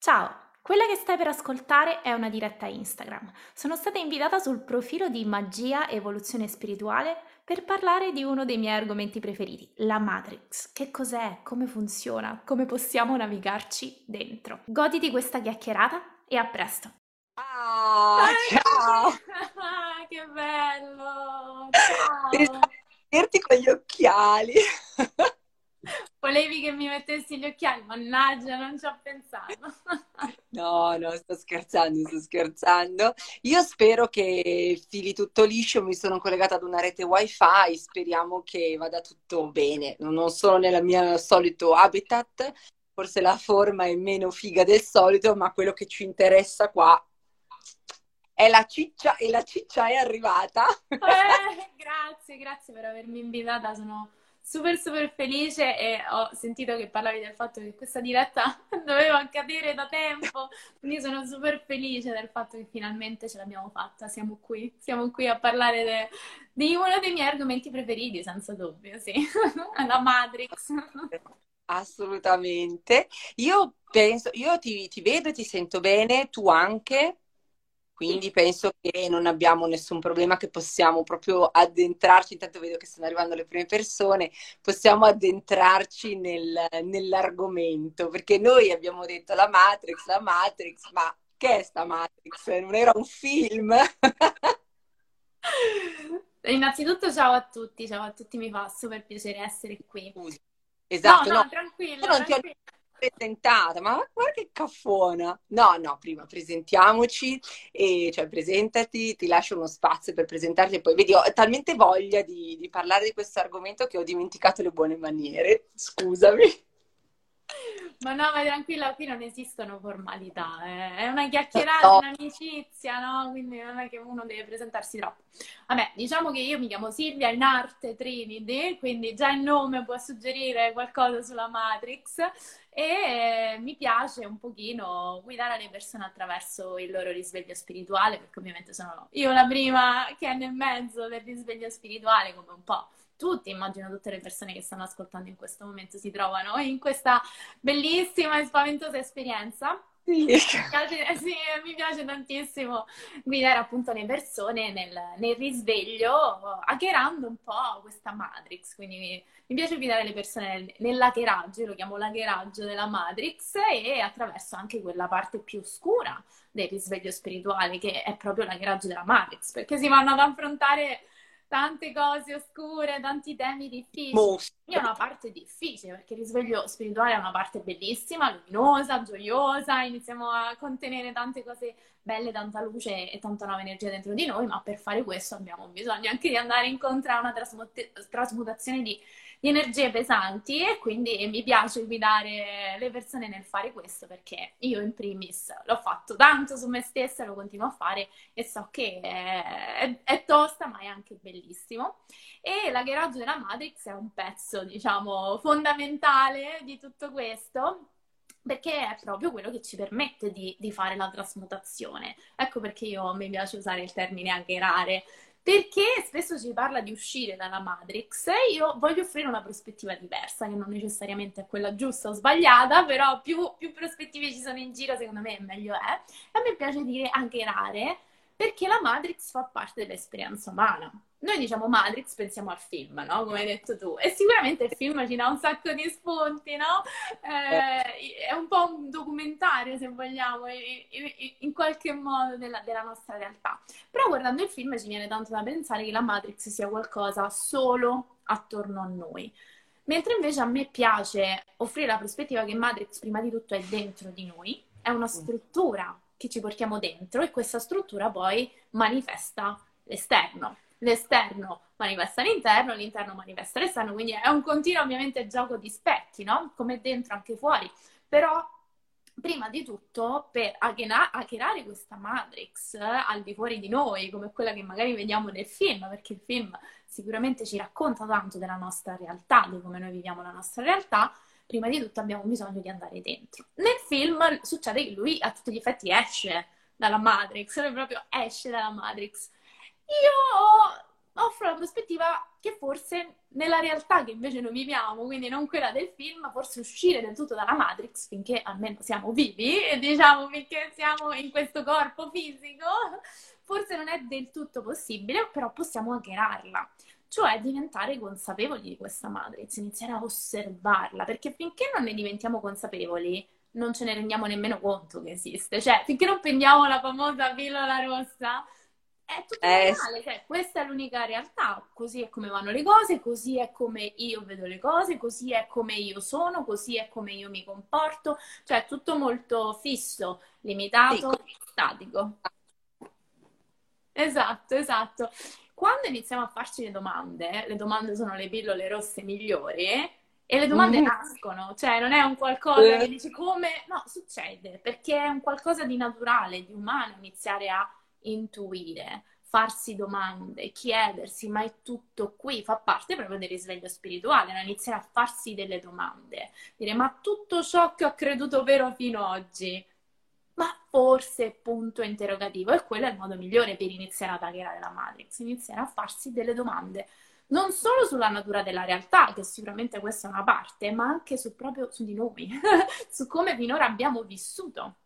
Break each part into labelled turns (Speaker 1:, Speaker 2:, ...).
Speaker 1: Ciao, quella che stai per ascoltare è una diretta Instagram. Sono stata invitata sul profilo di Magia Evoluzione Spirituale per parlare di uno dei miei argomenti preferiti, la Matrix. Che cos'è? Come funziona? Come possiamo navigarci dentro? Goditi questa chiacchierata e a presto!
Speaker 2: Ah, ciao!
Speaker 1: che bello! Ciao!
Speaker 2: Vederti con gli occhiali.
Speaker 1: Volevi che mi mettessi gli occhiali? Mannaggia, non ci ho pensato.
Speaker 2: No, no, sto scherzando, sto scherzando. Io spero che fili tutto liscio, mi sono collegata ad una rete wifi, speriamo che vada tutto bene. Non sono nel mio solito habitat, forse la forma è meno figa del solito, ma quello che ci interessa qua è la ciccia e la ciccia è arrivata.
Speaker 1: Eh, grazie, grazie per avermi invitata, sono super super felice e ho sentito che parlavi del fatto che questa diretta doveva accadere da tempo, quindi sono super felice del fatto che finalmente ce l'abbiamo fatta, siamo qui, siamo qui a parlare de, di uno dei miei argomenti preferiti, senza dubbio, sì, la Matrix.
Speaker 2: Assolutamente. Io penso, io ti, ti vedo e ti sento bene, tu anche. Quindi penso che non abbiamo nessun problema, che possiamo proprio addentrarci, intanto vedo che stanno arrivando le prime persone, possiamo addentrarci nel, nell'argomento, perché noi abbiamo detto la Matrix, la Matrix, ma che è sta Matrix? Non era un film?
Speaker 1: Innanzitutto ciao a tutti, ciao a tutti, mi fa super piacere essere qui.
Speaker 2: Scusi. Esatto,
Speaker 1: no, no,
Speaker 2: no,
Speaker 1: tranquillo,
Speaker 2: io non ti ho
Speaker 1: tranquillo.
Speaker 2: Presentata, ma guarda che caffona. No, no, prima presentiamoci, e, cioè presentati, ti lascio uno spazio per presentarti e poi vedi, ho talmente voglia di, di parlare di questo argomento che ho dimenticato le buone maniere, scusami.
Speaker 1: Ma no, ma tranquilla, qui non esistono formalità, eh. è una chiacchierata,
Speaker 2: No,
Speaker 1: un'amicizia, no? Quindi non è che uno deve presentarsi troppo. Vabbè, diciamo che io mi chiamo Silvia, in arte Trinity, quindi già il nome può suggerire qualcosa sulla Matrix e eh, mi piace un pochino guidare le persone attraverso il loro risveglio spirituale, perché ovviamente sono io la prima che è nel mezzo del risveglio spirituale, come un po' tutti, immagino tutte le persone che stanno ascoltando in questo momento si trovano in questa bellissima e spaventosa esperienza.
Speaker 2: sì.
Speaker 1: Mi piace, sì, mi piace tantissimo guidare appunto le persone nel, nel risveglio, hackerando un po' questa Matrix. Quindi mi, mi piace guidare le persone nel, nell'hackeraggio, io lo chiamo l'hackeraggio della Matrix, e attraverso anche quella parte più oscura del risveglio spirituale, che è proprio l'hackeraggio della Matrix, perché si vanno ad affrontare tante cose oscure, tanti temi difficili. È
Speaker 2: Mostro.
Speaker 1: una parte difficile perché il risveglio spirituale è una parte bellissima, luminosa, gioiosa, iniziamo a contenere tante cose belle, tanta luce e tanta nuova energia dentro di noi, ma per fare questo abbiamo bisogno anche di andare incontro a una trasmut- trasmutazione di, di energie pesanti e quindi mi piace guidare le persone nel fare questo perché io in primis l'ho fatto tanto su me stessa, lo continuo a fare e so che è, è- tosta ma è anche bellissimo. E l'hackeraggio della Matrix è un pezzo, diciamo, fondamentale di tutto questo, perché è proprio quello che ci permette di, di fare la trasmutazione. Ecco perché io mi piace usare il termine hackerare, perché spesso si parla di uscire dalla Matrix e io voglio offrire una prospettiva diversa, che non necessariamente è quella giusta o sbagliata, però più, più prospettive ci sono in giro, secondo me meglio è. E a me piace dire hackerare perché la Matrix fa parte dell'esperienza umana. Noi diciamo Matrix, pensiamo al film, no? Come hai detto tu. E sicuramente il film ci dà un sacco di spunti, no? Eh, è un po' un documentario, se vogliamo, in, qualche modo della, della nostra realtà. Però guardando il film ci viene tanto da pensare che la Matrix sia qualcosa solo attorno a noi. Mentre invece a me piace offrire la prospettiva che Matrix prima di tutto è dentro di noi, è una struttura che ci portiamo dentro e questa struttura poi manifesta l'esterno. L'esterno manifesta l'interno, l'interno manifesta l'esterno, quindi è un continuo ovviamente gioco di specchi, no? Come dentro anche fuori. Però prima di tutto per hackera- hackerare questa Matrix eh, al di fuori di noi, come quella che magari vediamo nel film, perché il film sicuramente ci racconta tanto della nostra realtà, di come noi viviamo la nostra realtà, prima di tutto abbiamo bisogno di andare dentro. Nel film succede che lui a tutti gli effetti esce dalla Matrix, lui proprio esce dalla Matrix. Io offro la prospettiva che forse nella realtà che invece noi viviamo, quindi non quella del film, forse uscire del tutto dalla Matrix finché almeno siamo vivi, diciamo finché siamo in questo corpo fisico, forse non è del tutto possibile, però possiamo hackerarla. Cioè diventare consapevoli di questa Matrix, iniziare a osservarla, perché finché non ne diventiamo consapevoli, non ce ne rendiamo nemmeno conto che esiste. Cioè, finché non prendiamo la famosa pillola rossa, è tutto eh, normale, cioè, questa è l'unica realtà, così è come vanno le cose, così è come io vedo le cose, così è come io sono, così è come io mi comporto, cioè tutto molto fisso, limitato, sì. statico. Esatto, esatto. Quando iniziamo a farci le domande, le domande sono le pillole rosse migliori, e le domande mm. nascono, cioè non è un qualcosa che dici come, no, succede, perché è un qualcosa di naturale, di umano iniziare a intuire, farsi domande, chiedersi, ma è tutto qui, fa parte proprio del risveglio spirituale, no? iniziare a farsi delle domande, dire ma tutto ciò che ho creduto vero fino ad oggi, ma forse punto interrogativo, e quello è il modo migliore per iniziare ad hackerare la Matrix, iniziare a farsi delle domande, non solo sulla natura della realtà, che sicuramente questa è una parte, ma anche su, proprio su di noi, su come finora abbiamo vissuto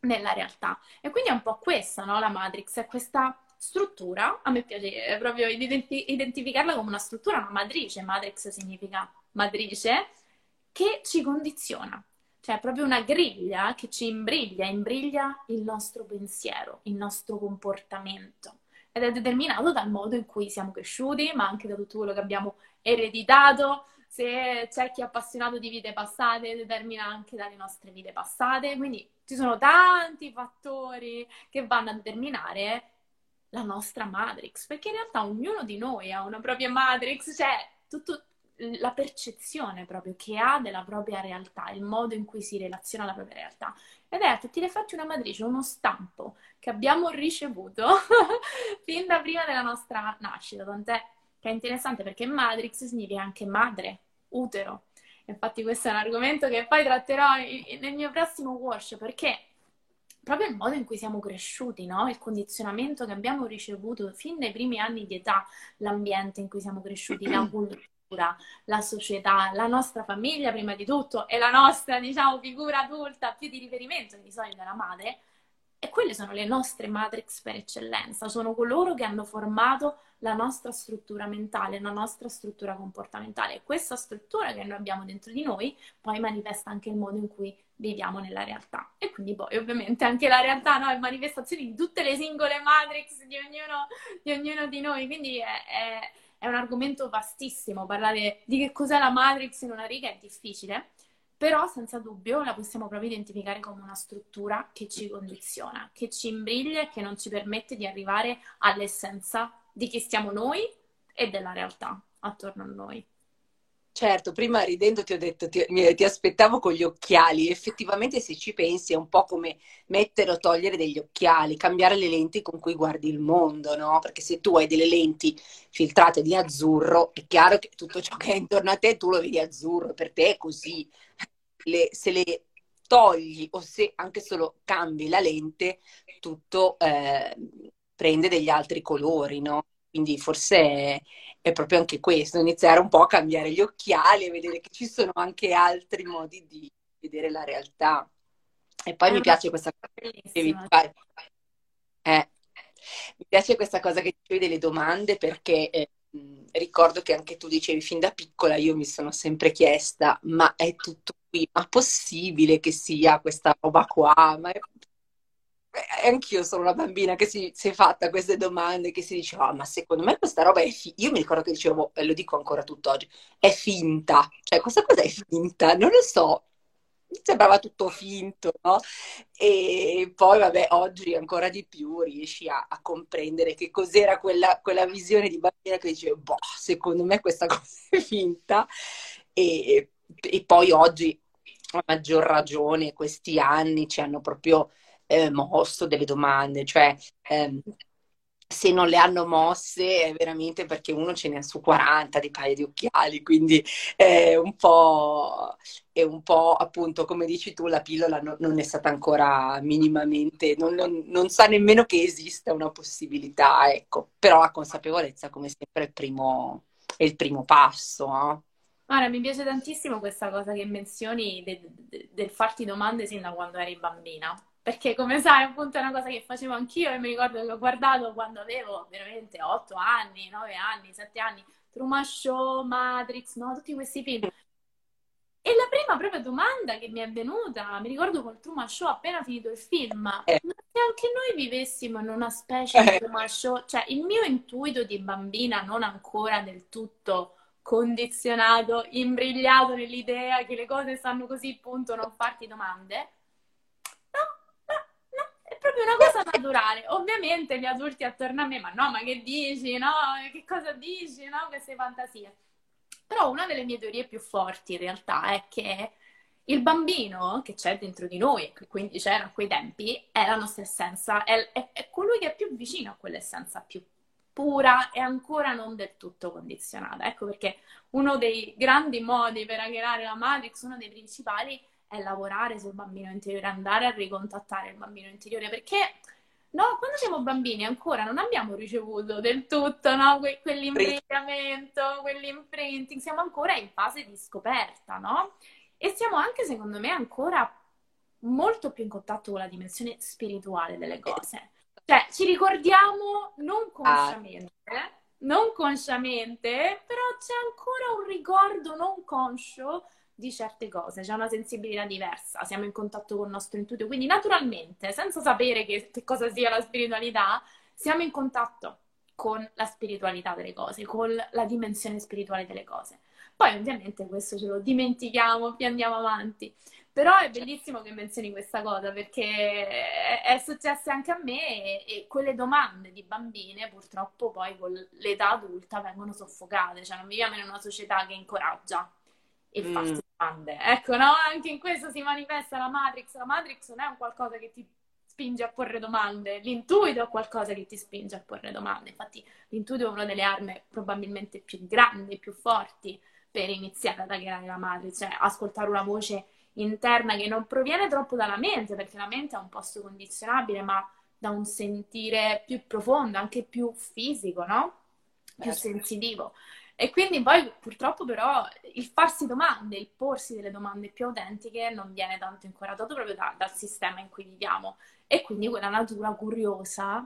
Speaker 1: nella realtà. E quindi è un po' questa, no? La Matrix, è questa struttura, a me piace proprio identi- identificarla come una struttura, una matrice, Matrix significa matrice, che ci condiziona. Cioè è proprio una griglia che ci imbriglia, imbriglia il nostro pensiero, il nostro comportamento. Ed è determinato dal modo in cui siamo cresciuti, ma anche da tutto quello che abbiamo ereditato, se c'è chi è appassionato di vite passate, determina anche dalle nostre vite passate. Quindi ci sono tanti fattori che vanno a determinare la nostra matrix, perché in realtà ognuno di noi ha una propria matrix, cioè tutto la percezione proprio che ha della propria realtà, il modo in cui si relaziona alla propria realtà. Ed è a tutti gli effetti una matrice, uno stampo che abbiamo ricevuto fin da prima della nostra nascita, tant'è che è interessante perché matrix significa anche madre, utero. Infatti questo è un argomento che poi tratterò nel mio prossimo workshop perché proprio il modo in cui siamo cresciuti, no? il condizionamento che abbiamo ricevuto fin dai primi anni di età, l'ambiente in cui siamo cresciuti, la cultura, la società, la nostra famiglia prima di tutto e la nostra, diciamo, figura adulta più di riferimento, di solito la madre, e quelle sono le nostre matrix per eccellenza, sono coloro che hanno formato la nostra struttura mentale, la nostra struttura comportamentale. Questa struttura che noi abbiamo dentro di noi poi manifesta anche il modo in cui viviamo nella realtà. E quindi poi ovviamente anche la realtà no, è manifestazione di tutte le singole matrix di ognuno di, ognuno di noi. Quindi è, è, è un argomento vastissimo. Parlare di che cos'è la matrix in una riga è difficile però senza dubbio la possiamo proprio identificare come una struttura che ci condiziona, che ci imbriglia e che non ci permette di arrivare all'essenza di chi siamo noi e della realtà attorno a noi.
Speaker 2: Certo, prima ridendo ti ho detto ti, ti, aspettavo con gli occhiali, effettivamente se ci pensi è un po' come mettere o togliere degli occhiali, cambiare le lenti con cui guardi il mondo, no? Perché se tu hai delle lenti filtrate di azzurro, è chiaro che tutto ciò che è intorno a te tu lo vedi azzurro, per te è così. Le, se le togli o se anche solo cambi la lente, tutto eh, prende degli altri colori, no? Quindi forse è, è, proprio anche questo, iniziare un po' a cambiare gli occhiali e vedere che ci sono anche altri modi di vedere la realtà. E poi è mi piace questa cosa che devi fare. Eh, mi piace questa cosa che dicevi delle domande perché eh, ricordo che anche tu dicevi fin da piccola, io mi sono sempre chiesta, ma è tutto qui? Ma possibile che sia questa roba qua? Ma è anch'io sono una bambina che si, si, è fatta queste domande, che si dice, oh, ma secondo me questa roba è finta. Io mi ricordo che dicevo, e lo dico ancora tutt'oggi, è finta. Cioè, questa cosa è finta? Non lo so. Sembrava tutto finto, no? E poi, vabbè, oggi ancora di più riesci a, a comprendere che cos'era quella, quella, visione di bambina che dicevo, boh, secondo me questa cosa è finta. E, e poi oggi, a maggior ragione, questi anni ci hanno proprio eh, mosso delle domande, cioè ehm, se non le hanno mosse è veramente perché uno ce n'è su 40 di paia di occhiali, quindi è un po', è un po' appunto come dici tu, la pillola non, non è stata ancora minimamente, non, non, non, sa nemmeno che esista una possibilità, ecco, però la consapevolezza come sempre è il primo, è il primo passo. No?
Speaker 1: Guarda, mi piace tantissimo questa cosa che menzioni de, de, del farti domande sin da quando eri bambina perché come sai appunto è una cosa che facevo anch'io e mi ricordo che ho guardato quando avevo veramente 8 anni, 9 anni, 7 anni, Truman Show, Matrix, no? tutti questi film. E la prima proprio domanda che mi è venuta, mi ricordo col Truman Show appena finito il film, eh. ma se anche noi vivessimo in una specie di eh. Truman Show, cioè il mio intuito di bambina non ancora del tutto condizionato, imbrigliato nell'idea che le cose stanno così, punto, non farti domande, proprio una cosa naturale. Ovviamente gli adulti attorno a me, ma no, ma che dici, no? Che cosa dici, no? Queste fantasie. Però una delle mie teorie più forti in realtà è che il bambino che c'è dentro di noi, e quindi c'era a quei tempi, è la nostra essenza, è, è, è colui che è più vicino a quell'essenza più pura e ancora non del tutto condizionata. Ecco perché uno dei grandi modi per hackerare la Matrix, uno dei principali, è lavorare sul bambino interiore, andare a ricontattare il bambino interiore, perché no, quando siamo bambini ancora non abbiamo ricevuto del tutto no? que- quell'imbrigliamento, quell'imprinting, siamo ancora in fase di scoperta, no? E siamo anche, secondo me, ancora molto più in contatto con la dimensione spirituale delle cose. Cioè, ci ricordiamo non consciamente, ah. non consciamente, però c'è ancora un ricordo non conscio di certe cose, c'è una sensibilità diversa, siamo in contatto con il nostro intuito, quindi naturalmente, senza sapere che, che cosa sia la spiritualità, siamo in contatto con la spiritualità delle cose, con la dimensione spirituale delle cose. Poi ovviamente questo ce lo dimentichiamo più andiamo avanti. Però è bellissimo che menzioni questa cosa perché è successo anche a me e, e, quelle domande di bambine purtroppo poi con l'età adulta vengono soffocate, cioè non viviamo in una società che incoraggia il mm. farsi domande. Ecco, no? Anche in questo si manifesta la Matrix. La Matrix non è un qualcosa che ti spinge a porre domande, l'intuito è qualcosa che ti spinge a porre domande. Infatti, l'intuito è una delle armi probabilmente più grandi, più forti per iniziare ad aggregare la Matrix, cioè ascoltare una voce interna che non proviene troppo dalla mente, perché la mente è un posto condizionabile, ma da un sentire più profondo, anche più fisico, no? Più certo. sensitivo. E quindi poi purtroppo però il farsi domande, il porsi delle domande più autentiche non viene tanto incoragiato proprio da, dal sistema in cui viviamo. E quindi quella natura curiosa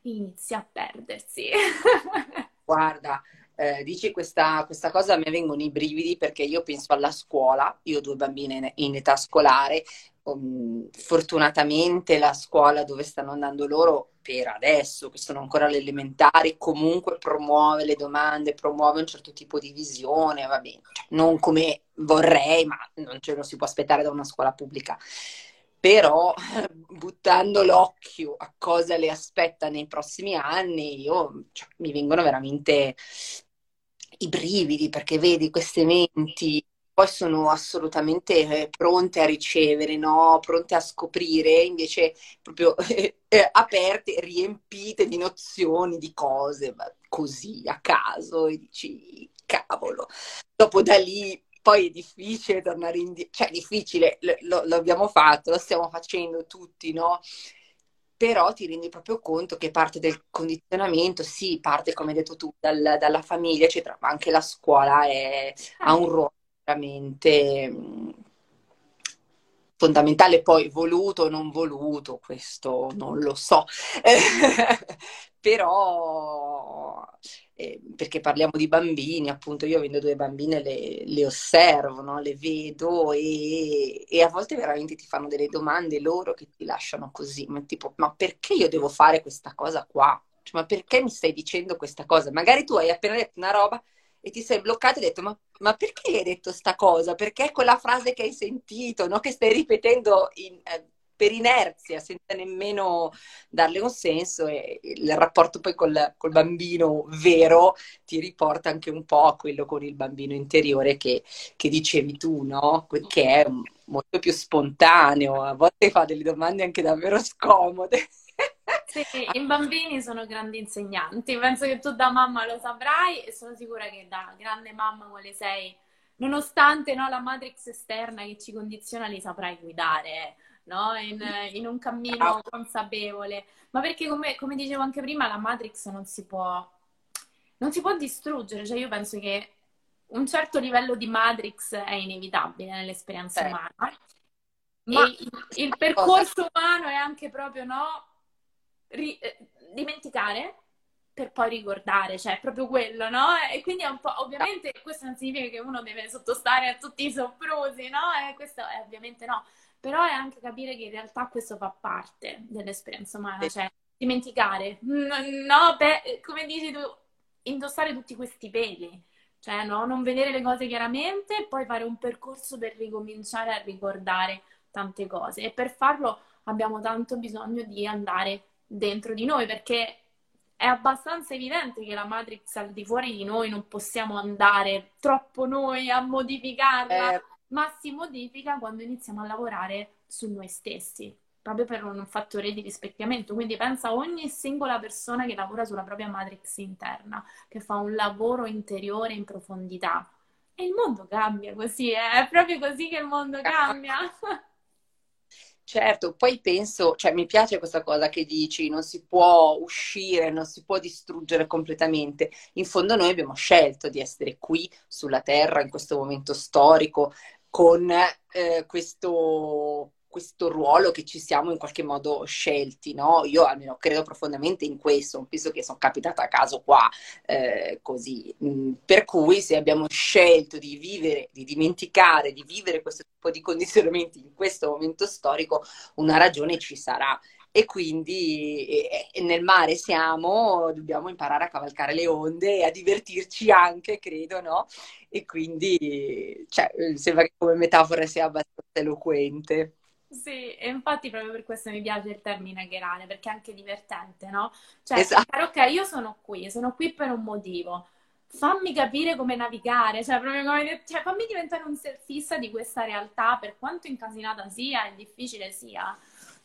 Speaker 1: inizia a perdersi.
Speaker 2: Guarda, eh, dici questa, questa, cosa, a me vengono i brividi perché io penso alla scuola, io ho due bambine in, in età scolare, um, fortunatamente la scuola dove stanno andando loro per adesso, che sono ancora alle elementari, comunque promuove le domande, promuove un certo tipo di visione, va bene, cioè, non come vorrei, ma non ce lo si può aspettare da una scuola pubblica. Però buttando l'occhio a cosa le aspetta nei prossimi anni, io, cioè, mi vengono veramente i brividi perché vedi queste menti poi sono assolutamente eh, pronte a ricevere, no? pronte a scoprire, invece proprio eh, eh, aperte, riempite di nozioni, di cose, così a caso, e dici, cavolo. Dopo da lì poi è difficile tornare indietro, cioè è difficile, lo, lo, abbiamo fatto, lo stiamo facendo tutti, no? Però ti rendi proprio conto che parte del condizionamento, sì, parte, come hai detto tu, dal, dalla famiglia, eccetera, ma anche la scuola è, ha un ruolo veramente fondamentale, poi voluto o non voluto, questo non lo so, però eh, perché parliamo di bambini, appunto io avendo due bambine le, le osservo, no? le vedo e, e, a volte veramente ti fanno delle domande loro che ti lasciano così, ma tipo ma perché io devo fare questa cosa qua? Cioè, ma perché mi stai dicendo questa cosa? Magari tu hai appena detto una roba e ti sei bloccato e hai detto ma, ma perché hai detto sta cosa? Perché è quella frase che hai sentito, no? che stai ripetendo in, eh, per inerzia, senza nemmeno darle un senso e il rapporto poi col, col, bambino vero ti riporta anche un po' a quello con il bambino interiore che, che dicevi tu, no? Che è molto più spontaneo, a volte fa delle domande anche davvero scomode.
Speaker 1: Sì, i bambini sono grandi insegnanti, penso che tu da mamma lo saprai e sono sicura che da grande mamma quale sei, nonostante no, la matrix esterna che ci condiziona, li saprai guidare no? in, in, un cammino consapevole. Ma perché, come, come, dicevo anche prima, la matrix non si può, non si può distruggere, cioè io penso che un certo livello di matrix è inevitabile nell'esperienza eh. umana. Ma il, il percorso umano è anche proprio no, ri, eh, dimenticare per poi ricordare, cioè è proprio quello, no? E quindi è un po', ovviamente questo non significa che uno deve sottostare a tutti i soprusi, no? E questo è ovviamente no, però è anche capire che in realtà questo fa parte dell'esperienza umana, cioè dimenticare, no, beh, come dici tu, indossare tutti questi peli, cioè no, non vedere le cose chiaramente e poi fare un percorso per ricominciare a ricordare tante cose. E per farlo abbiamo tanto bisogno di andare dentro di noi perché è abbastanza evidente che la Matrix al di fuori di noi non possiamo andare troppo noi a modificarla, eh. ma si modifica quando iniziamo a lavorare su noi stessi, proprio per un fattore di rispecchiamento. Quindi pensa a ogni singola persona che lavora sulla propria Matrix interna, che fa un lavoro interiore in profondità. E il mondo cambia così, eh? è proprio così che il mondo cambia.
Speaker 2: Certo, poi penso, cioè mi piace questa cosa che dici, non si può uscire, non si può distruggere completamente. In fondo noi abbiamo scelto di essere qui sulla Terra in questo momento storico con eh, questo questo ruolo che ci siamo in qualche modo scelti, no? Io almeno credo profondamente in questo, non penso che sono capitata a caso qua eh, così. Mm, per cui se abbiamo scelto di vivere, di dimenticare, di vivere questo tipo di condizionamenti in questo momento storico, una ragione ci sarà. E quindi e nel mare siamo, dobbiamo imparare a cavalcare le onde e a divertirci anche, credo, no? E quindi cioè, sembra che come metafora sia abbastanza eloquente.
Speaker 1: Sì, e infatti proprio per questo mi piace il termine gherale, perché è anche divertente, no? Cioè, esatto. ok, io sono qui, sono qui per un motivo. Fammi capire come navigare, cioè, proprio come, cioè, fammi diventare un surfista di questa realtà, per quanto incasinata sia e difficile sia,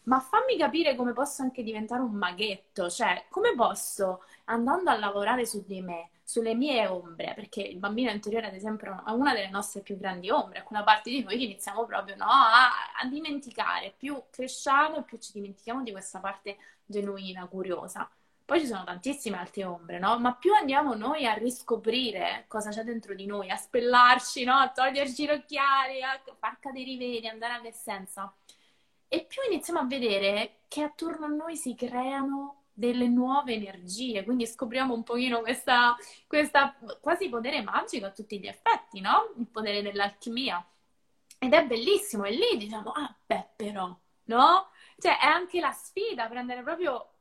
Speaker 1: ma fammi capire come posso anche diventare un maghetto, cioè, come posso, andando a lavorare su di me, sulle mie ombre, perché il bambino interiore, ad esempio, è una delle nostre più grandi ombre, è quella parte di noi che iniziamo proprio no, a, a, dimenticare. Più cresciamo, più ci dimentichiamo di questa parte genuina, curiosa. Poi ci sono tantissime altre ombre, no? Ma più andiamo noi a riscoprire cosa c'è dentro di noi, a spellarci, no? A toglierci gli occhiali, a far cadere i veli, andare all'essenza. E più iniziamo a vedere che attorno a noi si creano delle nuove energie, quindi scopriamo un pochino questa, questa quasi potere magico a tutti gli effetti, no? Il potere dell'alchimia. Ed è bellissimo, e lì diciamo, ah, beh, però, no? Cioè, è anche la sfida, prendere proprio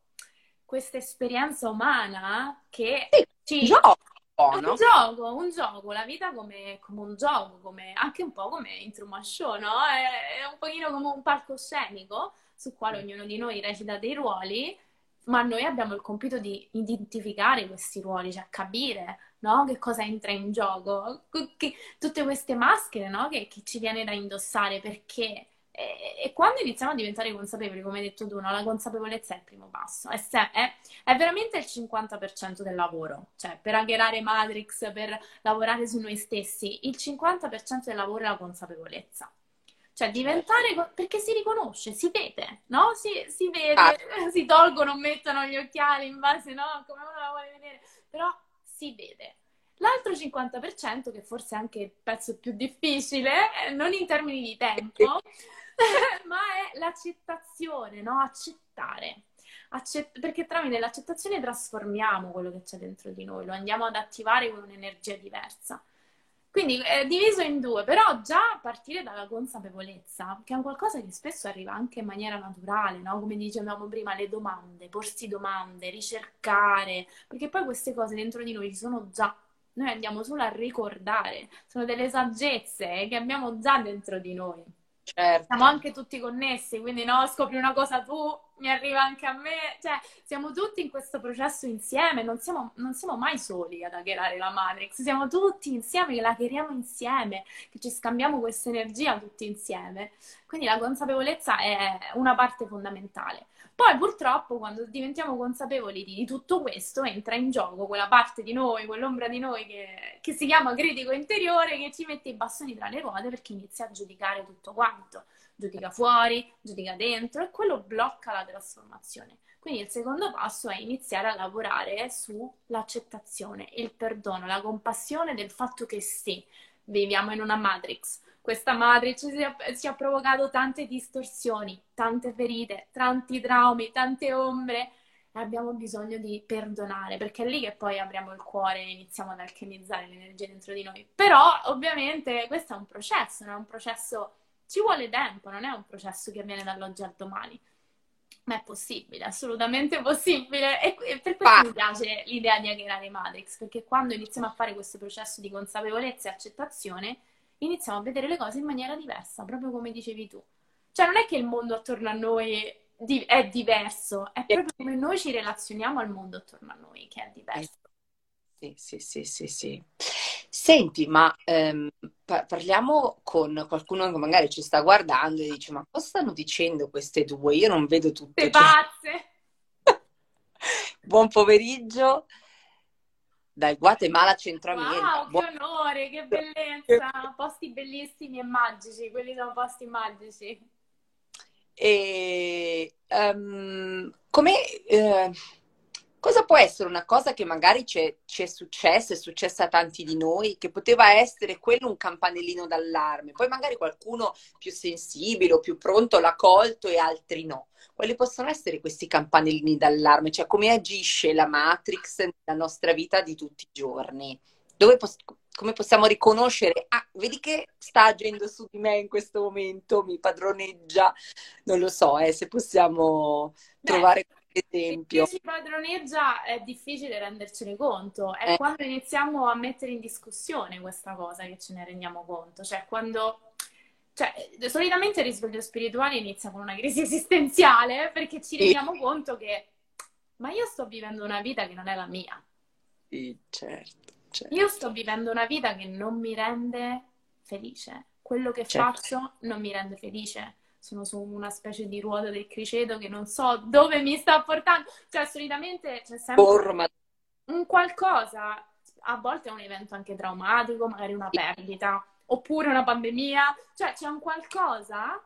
Speaker 1: questa esperienza umana che
Speaker 2: sì, ci... Gioco,
Speaker 1: no? Un gioco, un gioco, la vita come, come un gioco, come, anche un po' come in Truman Show, no? È, è un pochino come un palcoscenico su quale ognuno di noi recita dei ruoli ma noi abbiamo il compito di identificare questi ruoli, cioè capire no? che cosa entra in gioco, che, tutte queste maschere no? che, che, ci viene da indossare perché. E, e, quando iniziamo a diventare consapevoli, come hai detto tu, no? la consapevolezza è il primo passo, è, se, è, è veramente il 50% del lavoro, cioè per hackerare Matrix, per lavorare su noi stessi, il 50% del lavoro è la consapevolezza. Cioè diventare, perché si riconosce, si vede, no? Si, si vede, ah. si tolgono, mettono gli occhiali in base, no? Come uno la vuole vedere, però si vede. L'altro 50%, che forse è anche il pezzo più difficile, eh, non in termini di tempo, ma è l'accettazione, no? Accettare. Accett- perché tramite l'accettazione trasformiamo quello che c'è dentro di noi, lo andiamo ad attivare con un'energia diversa. Quindi è diviso in due, però già partire dalla consapevolezza, che è un qualcosa che spesso arriva anche in maniera naturale, no? Come dicevamo prima, le domande, porsi domande, ricercare, perché poi queste cose dentro di noi ci sono già. Noi andiamo solo a ricordare, sono delle saggezze che abbiamo già dentro di noi. Certo. Siamo anche tutti connessi, quindi no, scopri una cosa tu, mi arriva anche a me, cioè siamo tutti in questo processo insieme, non siamo, non siamo mai soli ad hackerare la Matrix, siamo tutti insieme che la hackeriamo insieme, che ci scambiamo questa energia tutti insieme. Quindi la consapevolezza è una parte fondamentale. Poi purtroppo quando diventiamo consapevoli di, tutto questo entra in gioco quella parte di noi, quell'ombra di noi che, che si chiama critico interiore che ci mette i bastoni tra le ruote perché inizia a giudicare tutto quanto. Giudica fuori, giudica dentro e quello blocca la trasformazione. Quindi il secondo passo è iniziare a lavorare sull'accettazione, il perdono, la compassione del fatto che sì, viviamo in una matrix, questa matrice ci ha, ci ha provocato tante distorsioni, tante ferite, tanti traumi, tante ombre e abbiamo bisogno di perdonare perché è lì che poi apriamo il cuore e iniziamo ad alchemizzare l'energia dentro di noi. Però ovviamente questo è un processo, non è un processo, ci vuole tempo, non è un processo che avviene dall'oggi al domani. Ma è possibile, assolutamente possibile. E per questo mi piace l'idea di hackerare Matrix, perché quando iniziamo a fare questo processo di consapevolezza e accettazione, iniziamo a vedere le cose in maniera diversa, proprio come dicevi tu. Cioè non è che il mondo attorno a noi è diverso, è proprio come noi ci relazioniamo al mondo attorno a noi che è diverso.
Speaker 2: Sì, sì, sì, sì, sì. Senti, ma ehm, parliamo con qualcuno che magari ci sta guardando e dice: Ma cosa stanno dicendo queste due? Io non vedo tutte.
Speaker 1: Le pazze!
Speaker 2: Buon pomeriggio dal Guatemala Centro
Speaker 1: America. Wow, che onore, che bellezza! Posti bellissimi e magici, quelli sono posti magici.
Speaker 2: E um, come eh, cosa può essere una cosa che magari ci è successa, è successa a tanti di noi, che poteva essere quello un campanellino d'allarme, poi magari qualcuno più sensibile o più pronto l'ha colto e altri no quali possono essere questi campanellini d'allarme? Cioè, come agisce la Matrix nella nostra vita di tutti i giorni? Pos- come possiamo riconoscere, ah, vedi che sta agendo su di me in questo momento, mi padroneggia, non lo so, eh, se possiamo Beh, trovare esempio.
Speaker 1: Se ci padroneggia è difficile rendercene conto, è eh. quando iniziamo a mettere in discussione questa cosa che ce ne rendiamo conto, cioè quando cioè, solitamente il risveglio spirituale inizia con una crisi esistenziale perché ci rendiamo conto che ma io sto vivendo una vita che non è la mia.
Speaker 2: Sì, certo, certo.
Speaker 1: Io sto vivendo una vita che non mi rende felice. Quello che certo. faccio non mi rende felice. Sono su una specie di ruota del criceto che non so dove mi sta portando. Cioè, solitamente c'è sempre Forma. un qualcosa. A volte è un evento anche traumatico, magari una perdita oppure una pandemia, cioè c'è un qualcosa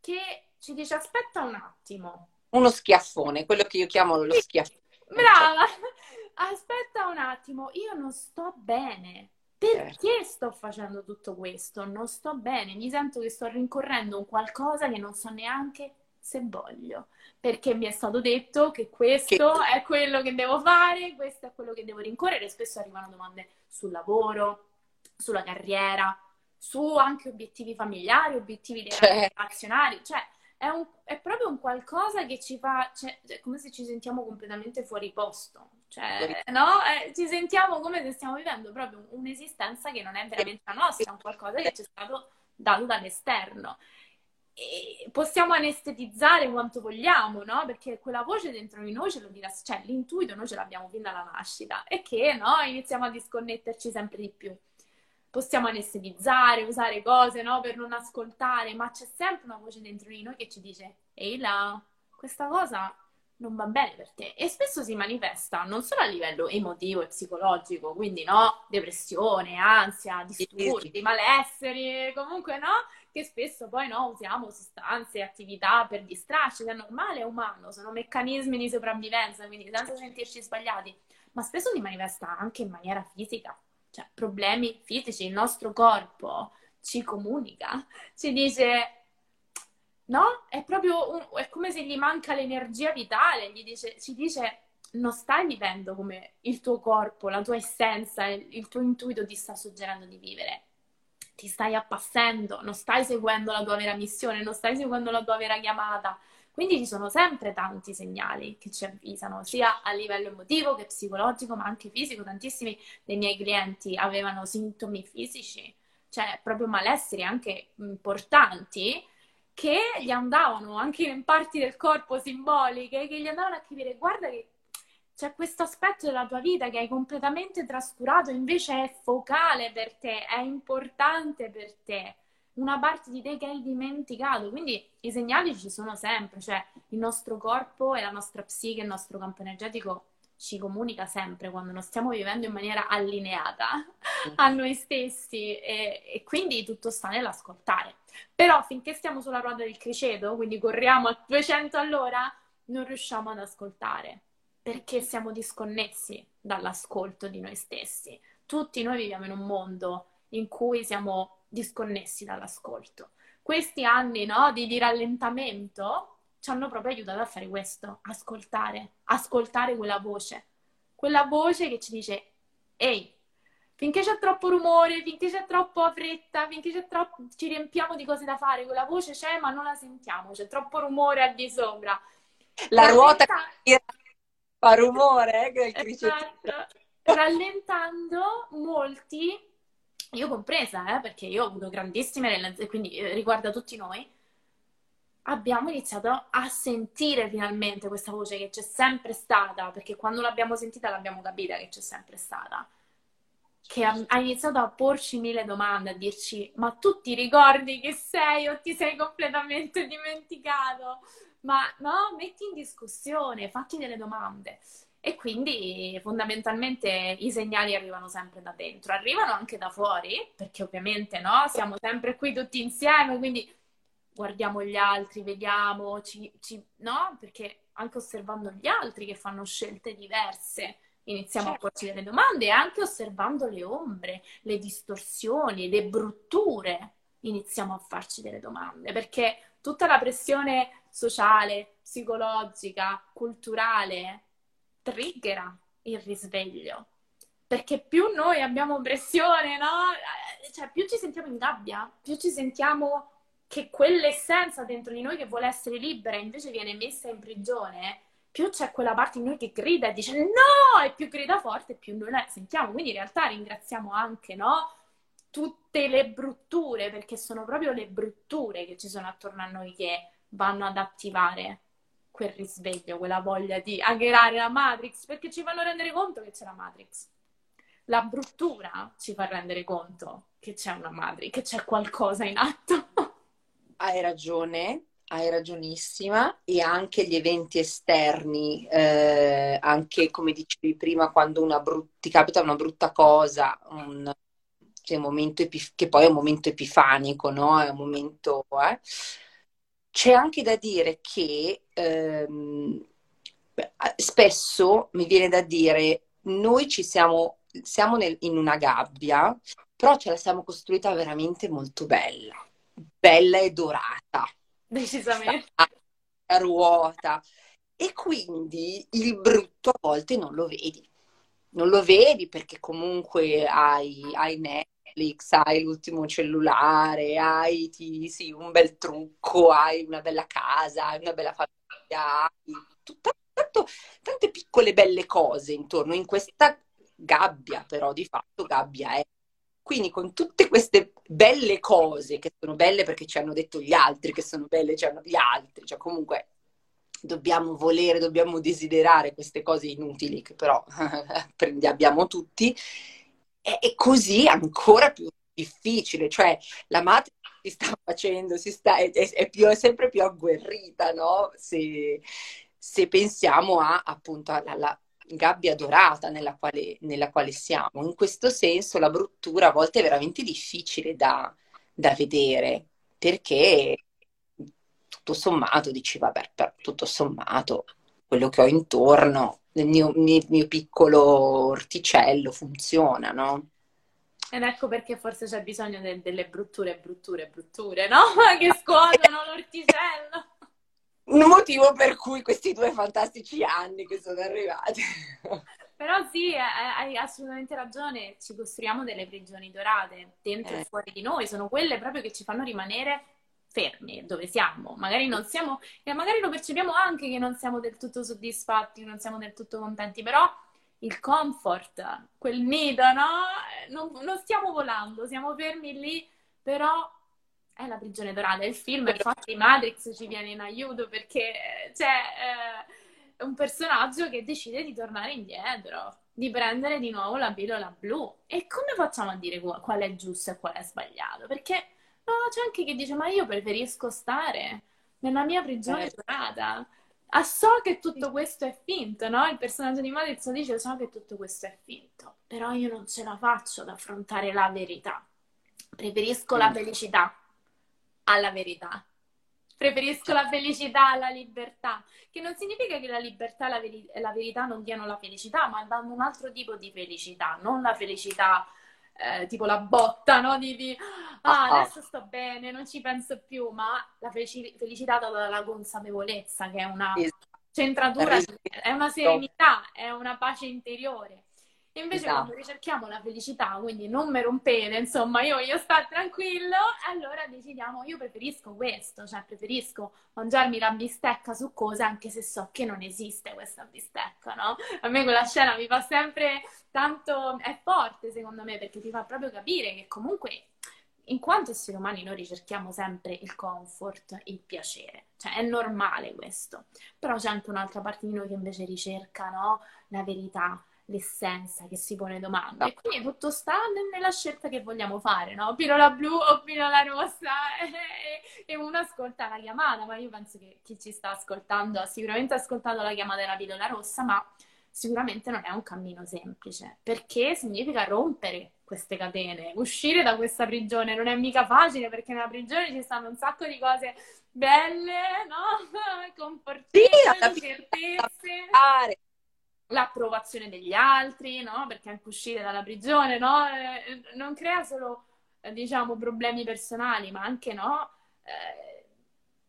Speaker 1: che ci dice aspetta un attimo.
Speaker 2: Uno schiaffone, quello che io chiamo lo schiaffone.
Speaker 1: Brava! Aspetta un attimo, io non sto bene. Perché certo. sto facendo tutto questo? Non sto bene, mi sento che sto rincorrendo un qualcosa che non so neanche se voglio, perché mi è stato detto che questo che... è quello che devo fare, questo è quello che devo rincorrere. Spesso arrivano domande sul lavoro, sulla carriera, su anche obiettivi familiari, obiettivi cioè. relazionali, cioè è, un, è, proprio un qualcosa che ci fa, cioè, è come se ci sentiamo completamente fuori posto, cioè, no? Eh, ci sentiamo come se stiamo vivendo proprio un'esistenza che non è veramente la nostra, è un qualcosa che ci è stato dato dall'esterno. E possiamo anestetizzare quanto vogliamo, no? Perché quella voce dentro di noi ce lo dirà, cioè l'intuito noi ce l'abbiamo fin dalla nascita e che, no? Iniziamo a disconnetterci sempre di più possiamo anestetizzare, usare cose no, per non ascoltare, ma c'è sempre una voce dentro di noi che ci dice ehi là, questa cosa non va bene per te. E spesso si manifesta non solo a livello emotivo e psicologico, quindi no, depressione, ansia, disturbi, malesseri, comunque no, che spesso poi no, usiamo sostanze, attività per distrarci, è normale, è umano, sono meccanismi di sopravvivenza, quindi senza sentirci sbagliati, ma spesso si manifesta anche in maniera fisica cioè problemi fisici, il nostro corpo ci comunica, ci dice no? È proprio un, è come se gli manca l'energia vitale, gli dice, ci dice non stai vivendo come il tuo corpo, la tua essenza, il, tuo intuito ti sta suggerendo di vivere. Ti stai appassendo, non stai seguendo la tua vera missione, non stai seguendo la tua vera chiamata, quindi ci sono sempre tanti segnali che ci avvisano, sia a livello emotivo che psicologico, ma anche fisico. Tantissimi dei miei clienti avevano sintomi fisici, cioè proprio malesseri anche importanti, che gli andavano anche in parti del corpo simboliche, che gli andavano a capire, guarda che c'è questo aspetto della tua vita che hai completamente trascurato, invece è focale per te, è importante per te una parte di te che hai dimenticato. Quindi i segnali ci sono sempre, cioè il nostro corpo e la nostra psiche, il nostro campo energetico ci comunica sempre quando non stiamo vivendo in maniera allineata a noi stessi e, e quindi tutto sta nell'ascoltare. Però finché stiamo sulla ruota del criceto, quindi corriamo a 200 all'ora, non riusciamo ad ascoltare perché siamo disconnessi dall'ascolto di noi stessi. Tutti noi viviamo in un mondo in cui siamo disconnessi dall'ascolto. Questi anni no, di, di rallentamento ci hanno proprio aiutato a fare questo, ascoltare, ascoltare quella voce, quella voce che ci dice, ehi, finché c'è troppo rumore, finché c'è troppa fretta, finché c'è troppo, ci riempiamo di cose da fare, quella voce c'è ma non la sentiamo, c'è troppo rumore al di sopra.
Speaker 2: La ruota che fa rumore, eh, che
Speaker 1: esatto. Rallentando molti, io compresa, eh, perché io ho avuto grandissime relazioni, quindi eh, riguarda tutti noi, abbiamo iniziato a sentire finalmente questa voce che c'è sempre stata, perché quando l'abbiamo sentita l'abbiamo capita che c'è sempre stata, che ha, ha, iniziato a porci mille domande, a dirci ma tu ti ricordi che sei o ti sei completamente dimenticato? Ma no, metti in discussione, fatti delle domande. E quindi fondamentalmente i segnali arrivano sempre da dentro, arrivano anche da fuori, perché ovviamente no, siamo sempre qui tutti insieme, quindi guardiamo gli altri, vediamo, ci, ci, no? Perché anche osservando gli altri che fanno scelte diverse, iniziamo certo. a porci delle domande e anche osservando le ombre, le distorsioni, le brutture, iniziamo a farci delle domande, perché tutta la pressione sociale, psicologica, culturale triggera il risveglio. Perché più noi abbiamo pressione, no? Cioè, più ci sentiamo in gabbia, più ci sentiamo che quell'essenza dentro di noi che vuole essere libera invece viene messa in prigione, più c'è quella parte di noi che grida e dice no, e più grida forte, più noi la sentiamo. Quindi in realtà ringraziamo anche, no? Tutte le brutture, perché sono proprio le brutture che ci sono attorno a noi che vanno ad attivare quel risveglio, quella voglia di aggregare la Matrix, perché ci fanno rendere conto che c'è la Matrix. La bruttura ci fa rendere conto che c'è una Matrix, che c'è qualcosa in atto.
Speaker 2: Hai ragione, hai ragionissima e anche gli eventi esterni, eh, anche come dicevi prima, quando una brut- ti capita una brutta cosa, un, cioè, un epif- che poi è un momento epifanico, no? È un momento... Eh? C'è anche da dire che ehm, spesso mi viene da dire, noi ci siamo, siamo nel, in una gabbia, però ce la siamo costruita veramente molto bella bella e dorata.
Speaker 1: Decisamente.
Speaker 2: A ruota. E quindi il brutto a volte non lo vedi. Non lo vedi perché comunque hai, hai Netflix, hai l'ultimo cellulare, hai ti, sì, un bel trucco, hai una bella casa, hai una bella famiglia, hai tutta, tanto, tante piccole belle cose intorno in questa gabbia, però di fatto gabbia è quindi con tutte queste belle cose, che sono belle perché ci hanno detto gli altri, che sono belle, ci hanno gli altri, cioè comunque dobbiamo volere, dobbiamo desiderare queste cose inutili che però abbiamo tutti, è così ancora più difficile, cioè la madre si sta facendo, si sta, è, è, più, è sempre più agguerrita, no? Se, se pensiamo a appunto alla, gabbia dorata nella quale, nella quale, siamo. In questo senso la bruttura a volte è veramente difficile da, da vedere perché tutto sommato dici vabbè, però tutto sommato quello che ho intorno nel mio, nel mio piccolo orticello funziona, no?
Speaker 1: Ed ecco perché forse c'è bisogno de- delle brutture, brutture, brutture, no? che scuotono l'orticello
Speaker 2: un motivo per cui questi due fantastici anni che sono arrivati.
Speaker 1: Però sì, hai assolutamente ragione, ci costruiamo delle prigioni dorate dentro eh. e fuori di noi, sono quelle proprio che ci fanno rimanere fermi dove siamo. Magari non siamo, e magari lo percepiamo anche che non siamo del tutto soddisfatti, che non siamo del tutto contenti, però il comfort, quel nido, no? Non, non stiamo volando, siamo fermi lì, però è la prigione dorata. Il film, infatti, Matrix ci viene in aiuto perché c'è eh, un personaggio che decide di tornare indietro, di prendere di nuovo la pillola blu. E come facciamo a dire qual è giusto e qual è sbagliato? Perché No, c'è anche chi dice, ma io preferisco stare nella mia prigione
Speaker 2: Eh,
Speaker 1: dorata. Ah, so che tutto questo è finto, no? Il personaggio di Matrix dice, so che tutto questo è finto, però io non ce la faccio ad affrontare la verità. Preferisco la
Speaker 2: mm,
Speaker 1: felicità alla verità. Preferisco la felicità alla libertà, che non significa che la libertà e la, veri- la verità non diano la felicità, ma danno un altro tipo di felicità, non la felicità eh, tipo la botta, no? Di, di,
Speaker 2: ah,
Speaker 1: ah,
Speaker 2: ah,
Speaker 1: adesso sto bene, non ci penso più, ma la felici- felicità data dalla consapevolezza, che è una centratura, è una serenità, è una pace interiore. E invece quando
Speaker 2: esatto.
Speaker 1: ricerchiamo la felicità, quindi non mi rompete, insomma, io voglio stare tranquillo, allora decidiamo, io preferisco questo, cioè preferisco mangiarmi la bistecca su cose anche se so che non esiste questa bistecca, no? A me quella scena mi fa sempre tanto, è forte secondo me perché ti fa proprio capire che comunque in quanto esseri umani noi ricerchiamo sempre il comfort, il piacere, cioè è normale questo, però c'è anche un'altra parte di noi che invece ricerca, no? La verità, l'essenza che si pone domande. E quindi tutto sta nella scelta che vogliamo fare, no? Pillola blu o pillola rossa? E, uno ascolta la chiamata, ma io penso che chi ci sta ascoltando ha sicuramente ascoltato la chiamata della pillola rossa, ma sicuramente non è un cammino semplice, perché significa rompere queste catene, uscire da questa prigione non è mica facile, perché nella prigione ci stanno un sacco di cose belle, no?
Speaker 2: Sì,
Speaker 1: Confortevoli,
Speaker 2: da
Speaker 1: certezze. L'approvazione degli altri, no? Perché anche uscire dalla prigione, no? Eh, non crea solo, eh, diciamo, problemi personali, ma anche, no? Eh,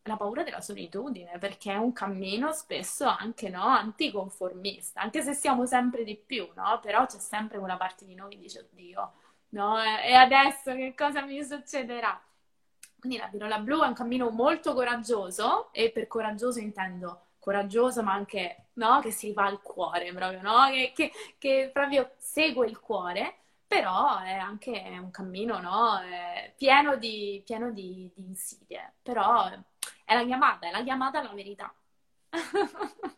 Speaker 1: la paura della solitudine, perché è un cammino spesso anche? Anticonformista, anche se siamo sempre di più, no? Però c'è sempre quella parte di noi che dice, oddio, no? E adesso che cosa mi succederà? Quindi la pillola blu è un cammino molto coraggioso e per coraggioso intendo coraggioso ma anche no, che si va al cuore proprio, no? Che, che- che proprio segue il cuore, però è anche un cammino no? Pieno di, pieno di, di insidie, però è la chiamata, è la chiamata alla verità.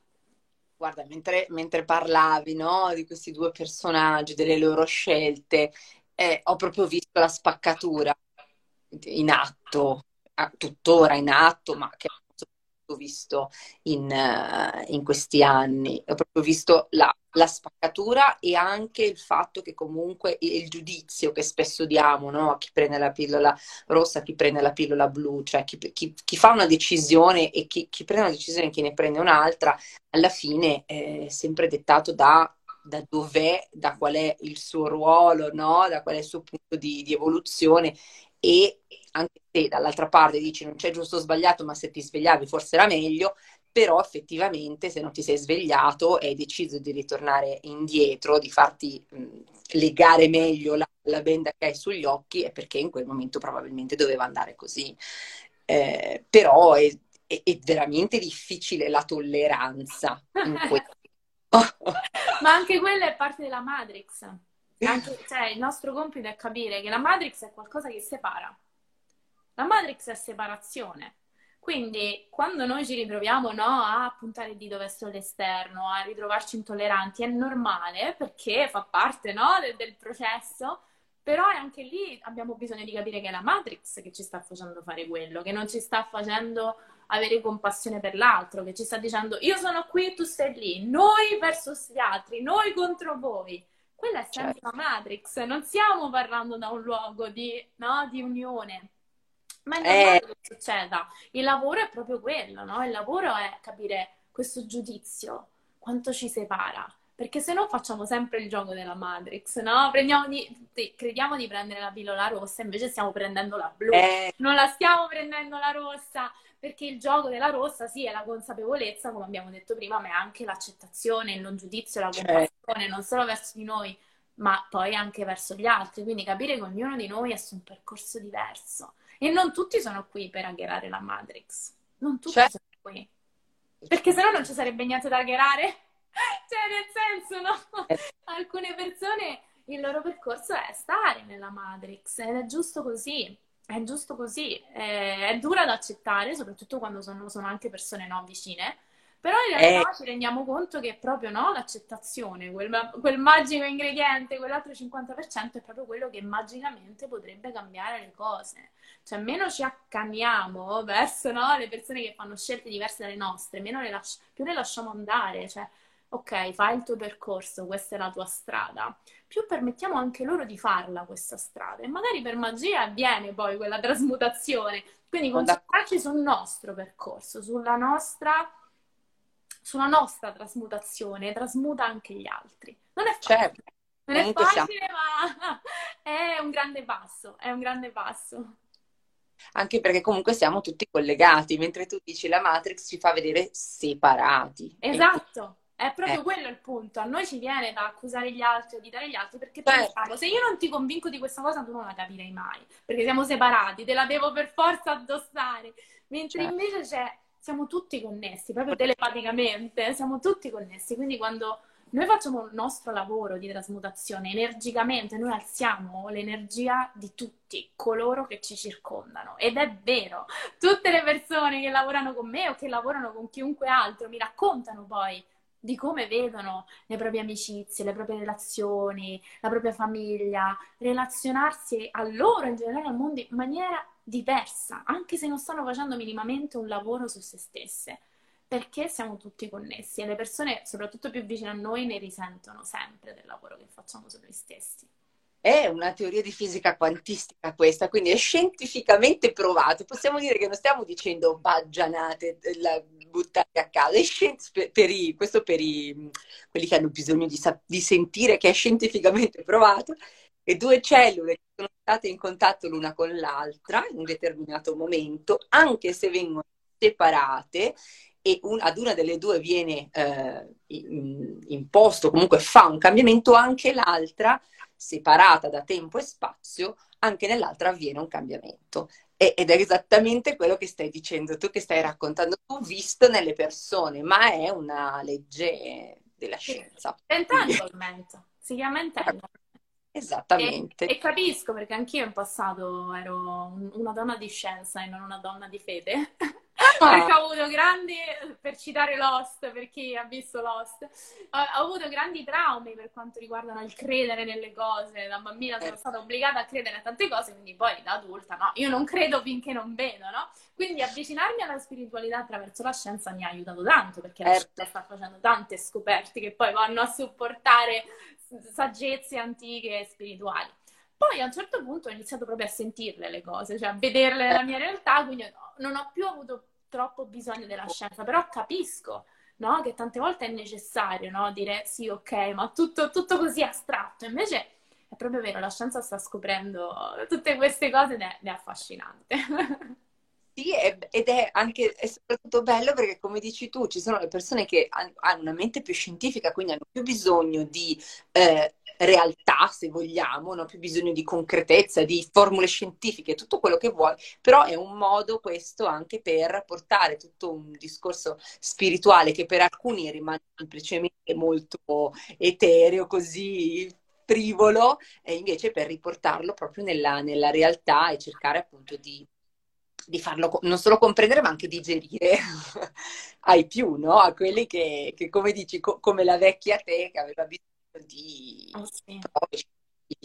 Speaker 2: Guarda, mentre, mentre parlavi, no, di questi due personaggi, delle loro scelte, eh, ho proprio visto la spaccatura in atto, tuttora in atto, ma che visto in, eh, in questi anni. Ho proprio visto la, la spaccatura e anche il fatto che comunque il giudizio che spesso diamo, no, a chi prende la pillola rossa, a chi prende la pillola blu, cioè chi, chi- chi fa una decisione e chi, chi prende una decisione e chi ne prende un'altra, alla fine è sempre dettato da da dov'è, da qual è il suo ruolo, no? Da qual è il suo punto di, di evoluzione e anche se dall'altra parte dici non c'è giusto o sbagliato, ma se ti svegliavi forse era meglio, però effettivamente se non ti sei svegliato e hai deciso di ritornare indietro, di farti mh, legare meglio la, la benda che hai sugli occhi, è perché in quel momento probabilmente doveva andare così. Eh, però è, è- è veramente difficile la tolleranza in questo.
Speaker 1: Ma anche quella è parte della Matrix. Anche- cioè, il nostro compito è capire che la Matrix è qualcosa che separa. La Matrix è separazione. Quindi, quando noi ci ritroviamo, no, a puntare il dito verso l'esterno, a ritrovarci intolleranti, è normale perché fa parte, no, del, del processo, però è anche lì abbiamo bisogno di capire che è la Matrix che ci sta facendo fare quello, che non ci sta facendo avere compassione per l'altro, che ci sta dicendo io sono qui, tu stai lì, noi versus gli altri, noi contro voi. Quella è sempre
Speaker 2: Cioè,
Speaker 1: la Matrix, non stiamo parlando da un luogo di, no, di unione. Ma è
Speaker 2: eh,
Speaker 1: normale che succeda. Il lavoro è proprio quello, no? Il lavoro è capire questo giudizio, quanto ci separa. Perché se no facciamo sempre il gioco della Matrix, no? Prendiamo di- di- crediamo di prendere la pillola rossa, invece stiamo prendendo la blu.
Speaker 2: eh,
Speaker 1: Non la stiamo prendendo la rossa, perché il gioco della rossa, sì, è la consapevolezza, come abbiamo detto prima, ma è anche l'accettazione, il non giudizio, la
Speaker 2: cioè,
Speaker 1: compassione, non solo verso di noi, ma poi anche verso gli altri. Quindi capire che ognuno di noi è su un percorso diverso. E non tutti sono qui per hackerare la Matrix. Non tutti
Speaker 2: cioè,
Speaker 1: sono qui. Perché sennò non ci sarebbe niente da hackerare. Cioè, nel senso, no?
Speaker 2: eh,
Speaker 1: Alcune persone il loro percorso è stare nella Matrix ed è giusto così. È giusto così. Eh, È, dura da accettare, soprattutto quando sono, sono anche persone no vicine, Però in realtà eh. ci rendiamo conto che proprio no, l'accettazione, quel, quel, magico ingrediente, quell'altro 50% è proprio quello che magicamente potrebbe cambiare le cose. Cioè, meno ci accanniamo verso no, le persone che fanno scelte diverse dalle nostre, meno le lasci- più le lasciamo andare. Cioè, ok, fai il tuo percorso, questa è la tua strada, più permettiamo anche loro di farla questa strada e magari per magia avviene poi quella trasmutazione. Quindi concentrarci sul nostro percorso, sulla nostra, sulla nostra trasmutazione, trasmuta anche gli altri. Non è facile, certo. non è facile ma è un grande passo, è un grande passo
Speaker 2: anche perché comunque siamo tutti collegati, mentre tu dici la Matrix ci fa vedere separati.
Speaker 1: Esatto. È proprio eh. quello il punto. A noi ci viene da accusare gli altri o di dare gli altri perché certo. pensiamo, se io non ti convinco di questa cosa, tu non la capirei mai. Perché siamo separati, te la devo per forza addossare. Mentre certo. invece c'è, siamo tutti connessi, proprio telepaticamente, siamo tutti connessi. Quindi quando noi facciamo il nostro lavoro di trasmutazione energicamente, noi alziamo l'energia di tutti coloro che ci circondano. Ed è vero, tutte le persone che lavorano con me o che lavorano con chiunque altro mi raccontano poi di come vedono le proprie amicizie, le proprie relazioni, la propria famiglia, relazionarsi a loro in generale al mondo in maniera diversa, anche se non stanno facendo minimamente un lavoro su se stesse, perché siamo tutti connessi e le persone, soprattutto più vicine a noi, ne risentono sempre del lavoro che facciamo su noi stessi.
Speaker 2: È una teoria di fisica quantistica questa, quindi è scientificamente provato. Possiamo dire che non stiamo dicendo baggianate, la, buttati a casa. Per, per i, questo per i, quelli che hanno bisogno di, di sentire che è scientificamente provato, e due cellule che sono state in contatto l'una con l'altra in un determinato momento, anche se vengono separate, e un, ad una delle due viene eh, imposto, comunque fa un cambiamento, anche l'altra, separata da tempo e spazio, anche nell'altra avviene un cambiamento. Ed è esattamente quello che stai dicendo tu, che stai raccontando tu, visto nelle persone, ma è una legge della scienza.
Speaker 1: Entanglement, si chiama entanglement.
Speaker 2: Esattamente.
Speaker 1: E, e, capisco perché anch'io in passato ero una donna di scienza e non una donna di fede. Ah. perché ho avuto grandi, per citare Lost, per chi ha visto Lost, ho, ho, avuto grandi traumi per quanto riguardano il credere nelle cose. Da bambina sono eh. stata obbligata a credere a tante cose, quindi poi da adulta no, io non credo finché non vedo, no? Quindi avvicinarmi alla spiritualità attraverso la scienza mi ha aiutato tanto, perché la certo. scienza sta facendo tante scoperte che poi vanno a supportare saggezze antiche e spirituali. Poi a un certo punto ho iniziato proprio a sentirle le cose, cioè a vederle nella mia realtà, quindi non ho più avuto troppo bisogno della scienza, però capisco no? che tante volte è necessario no? dire sì, ok, ma tutto, tutto, così astratto. Invece è proprio vero, la scienza sta scoprendo tutte queste cose ed è, ed è affascinante.
Speaker 2: Sì, ed è anche è soprattutto bello perché, come dici tu, ci sono le persone che hanno una mente più scientifica, quindi hanno più bisogno di eh, realtà, se vogliamo, hanno più bisogno di concretezza, di formule scientifiche, tutto quello che vuoi, però è un modo questo anche per portare tutto un discorso spirituale che per alcuni rimane semplicemente molto etereo, così frivolo, e invece per riportarlo proprio nella, nella realtà e cercare appunto di di farlo non solo comprendere ma anche digerire ai più, no? A quelli che, che come dici, co- come la vecchia te che aveva bisogno di oh, sì.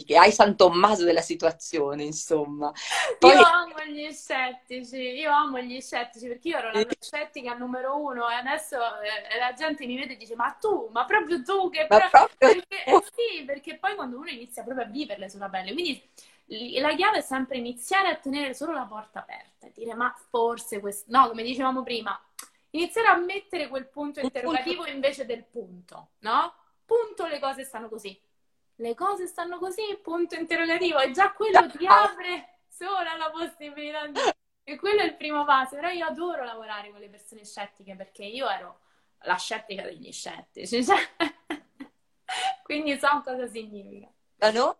Speaker 2: che hai San Tommaso della situazione, insomma.
Speaker 1: Poi... Io amo gli scettici, io amo gli scettici perché io ero la scettica numero uno e adesso eh, la gente mi vede e dice ma tu, ma proprio tu che... Ma proprio... Perché, eh, sì, perché poi quando uno inizia proprio a viverle sulla pelle, quindi la chiave è sempre iniziare a tenere solo la porta aperta e dire ma forse questo, no, come dicevamo prima, iniziare a mettere quel punto interrogativo invece del punto, no? Punto, le cose stanno così. Le cose stanno così, punto interrogativo, e già quello ti apre sola la possibilità di... E quello è il primo passo, però io adoro lavorare con le persone scettiche perché io ero la scettica degli scettici, cioè... quindi so cosa significa.
Speaker 2: Ah no?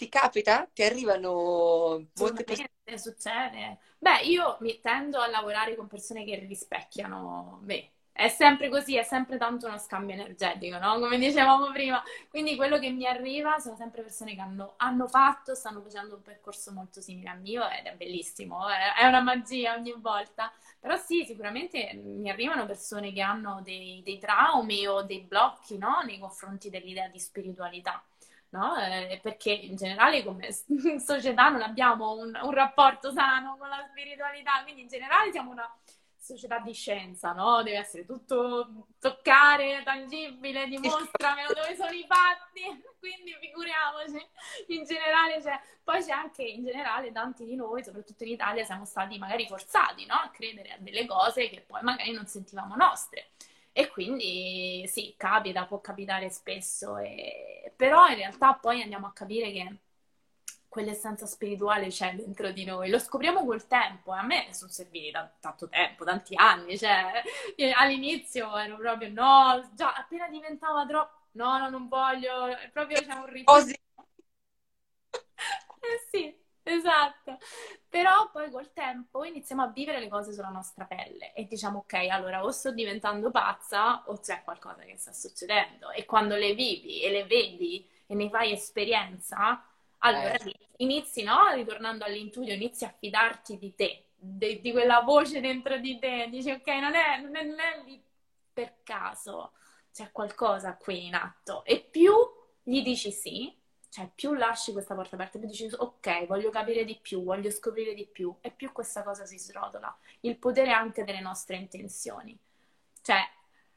Speaker 2: Ti capita? Ti arrivano molte
Speaker 1: persone? succede. Beh, io mi tendo a lavorare con persone che rispecchiano me, è sempre così, è sempre tanto uno scambio energetico, no? Come dicevamo prima. Quindi quello che mi arriva sono sempre persone che hanno, hanno fatto, stanno facendo un percorso molto simile al mio ed è bellissimo, è, è una magia ogni volta. Però sì, sicuramente mi arrivano persone che hanno dei, dei traumi o dei blocchi, no? Nei confronti dell'idea di spiritualità. No? Eh, perché in generale come società non abbiamo un, un rapporto sano con la spiritualità, quindi in generale siamo una società di scienza, no? Deve essere tutto toccare, tangibile, dimostramelo dove sono i fatti, quindi figuriamoci, in generale, cioè, poi c'è anche, in generale, tanti di noi, soprattutto in Italia, siamo stati magari forzati, no? A credere a delle cose che poi magari non sentivamo nostre. E quindi sì, capita, può capitare spesso, e... però in realtà poi andiamo a capire che quell'essenza spirituale c'è dentro di noi. Lo scopriamo col tempo. A me sono serviti da tanto tempo, tanti anni. Cioè, all'inizio ero proprio no, già appena diventava troppo. No, no, non voglio. Proprio c'è un rifiuto. eh sì, esatto. Però poi col tempo iniziamo a vivere le cose sulla nostra pelle e diciamo ok, allora o sto diventando pazza o c'è qualcosa che sta succedendo. E quando le vivi e le vedi e ne fai esperienza, allora eh. inizi, no? Ritornando all'intuito, inizi a fidarti di te, di, di, quella voce dentro di te, dici ok, non è, non è, non è lì per caso, c'è qualcosa qui in atto. E più gli dici sì, cioè più lasci questa porta aperta, più dici ok, voglio capire di più, voglio scoprire di più, e più questa cosa si srotola. Il potere anche delle nostre intenzioni. Cioè,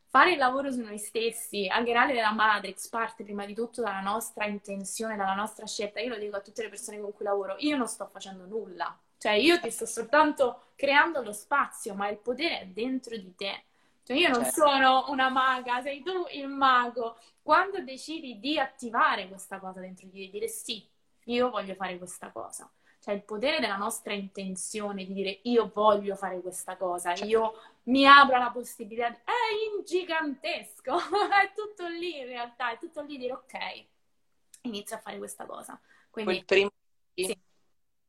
Speaker 1: fare il lavoro su noi stessi, a grande della Matrix, parte prima di tutto dalla nostra intenzione, dalla nostra scelta. Io lo dico a tutte le persone con cui lavoro, io non sto facendo nulla. Cioè, io ti sto soltanto creando lo spazio, ma il potere è dentro di te. Cioè, io non certo. sono una maga, sei tu il mago. Quando decidi di attivare questa cosa dentro di te, dire sì, io voglio fare questa cosa cioè il potere della nostra intenzione di dire io voglio fare questa cosa, certo. io mi apro la possibilità, di... è gigantesco, è tutto lì in realtà, è tutto lì dire ok, inizio a fare questa cosa. Quindi primo... sì.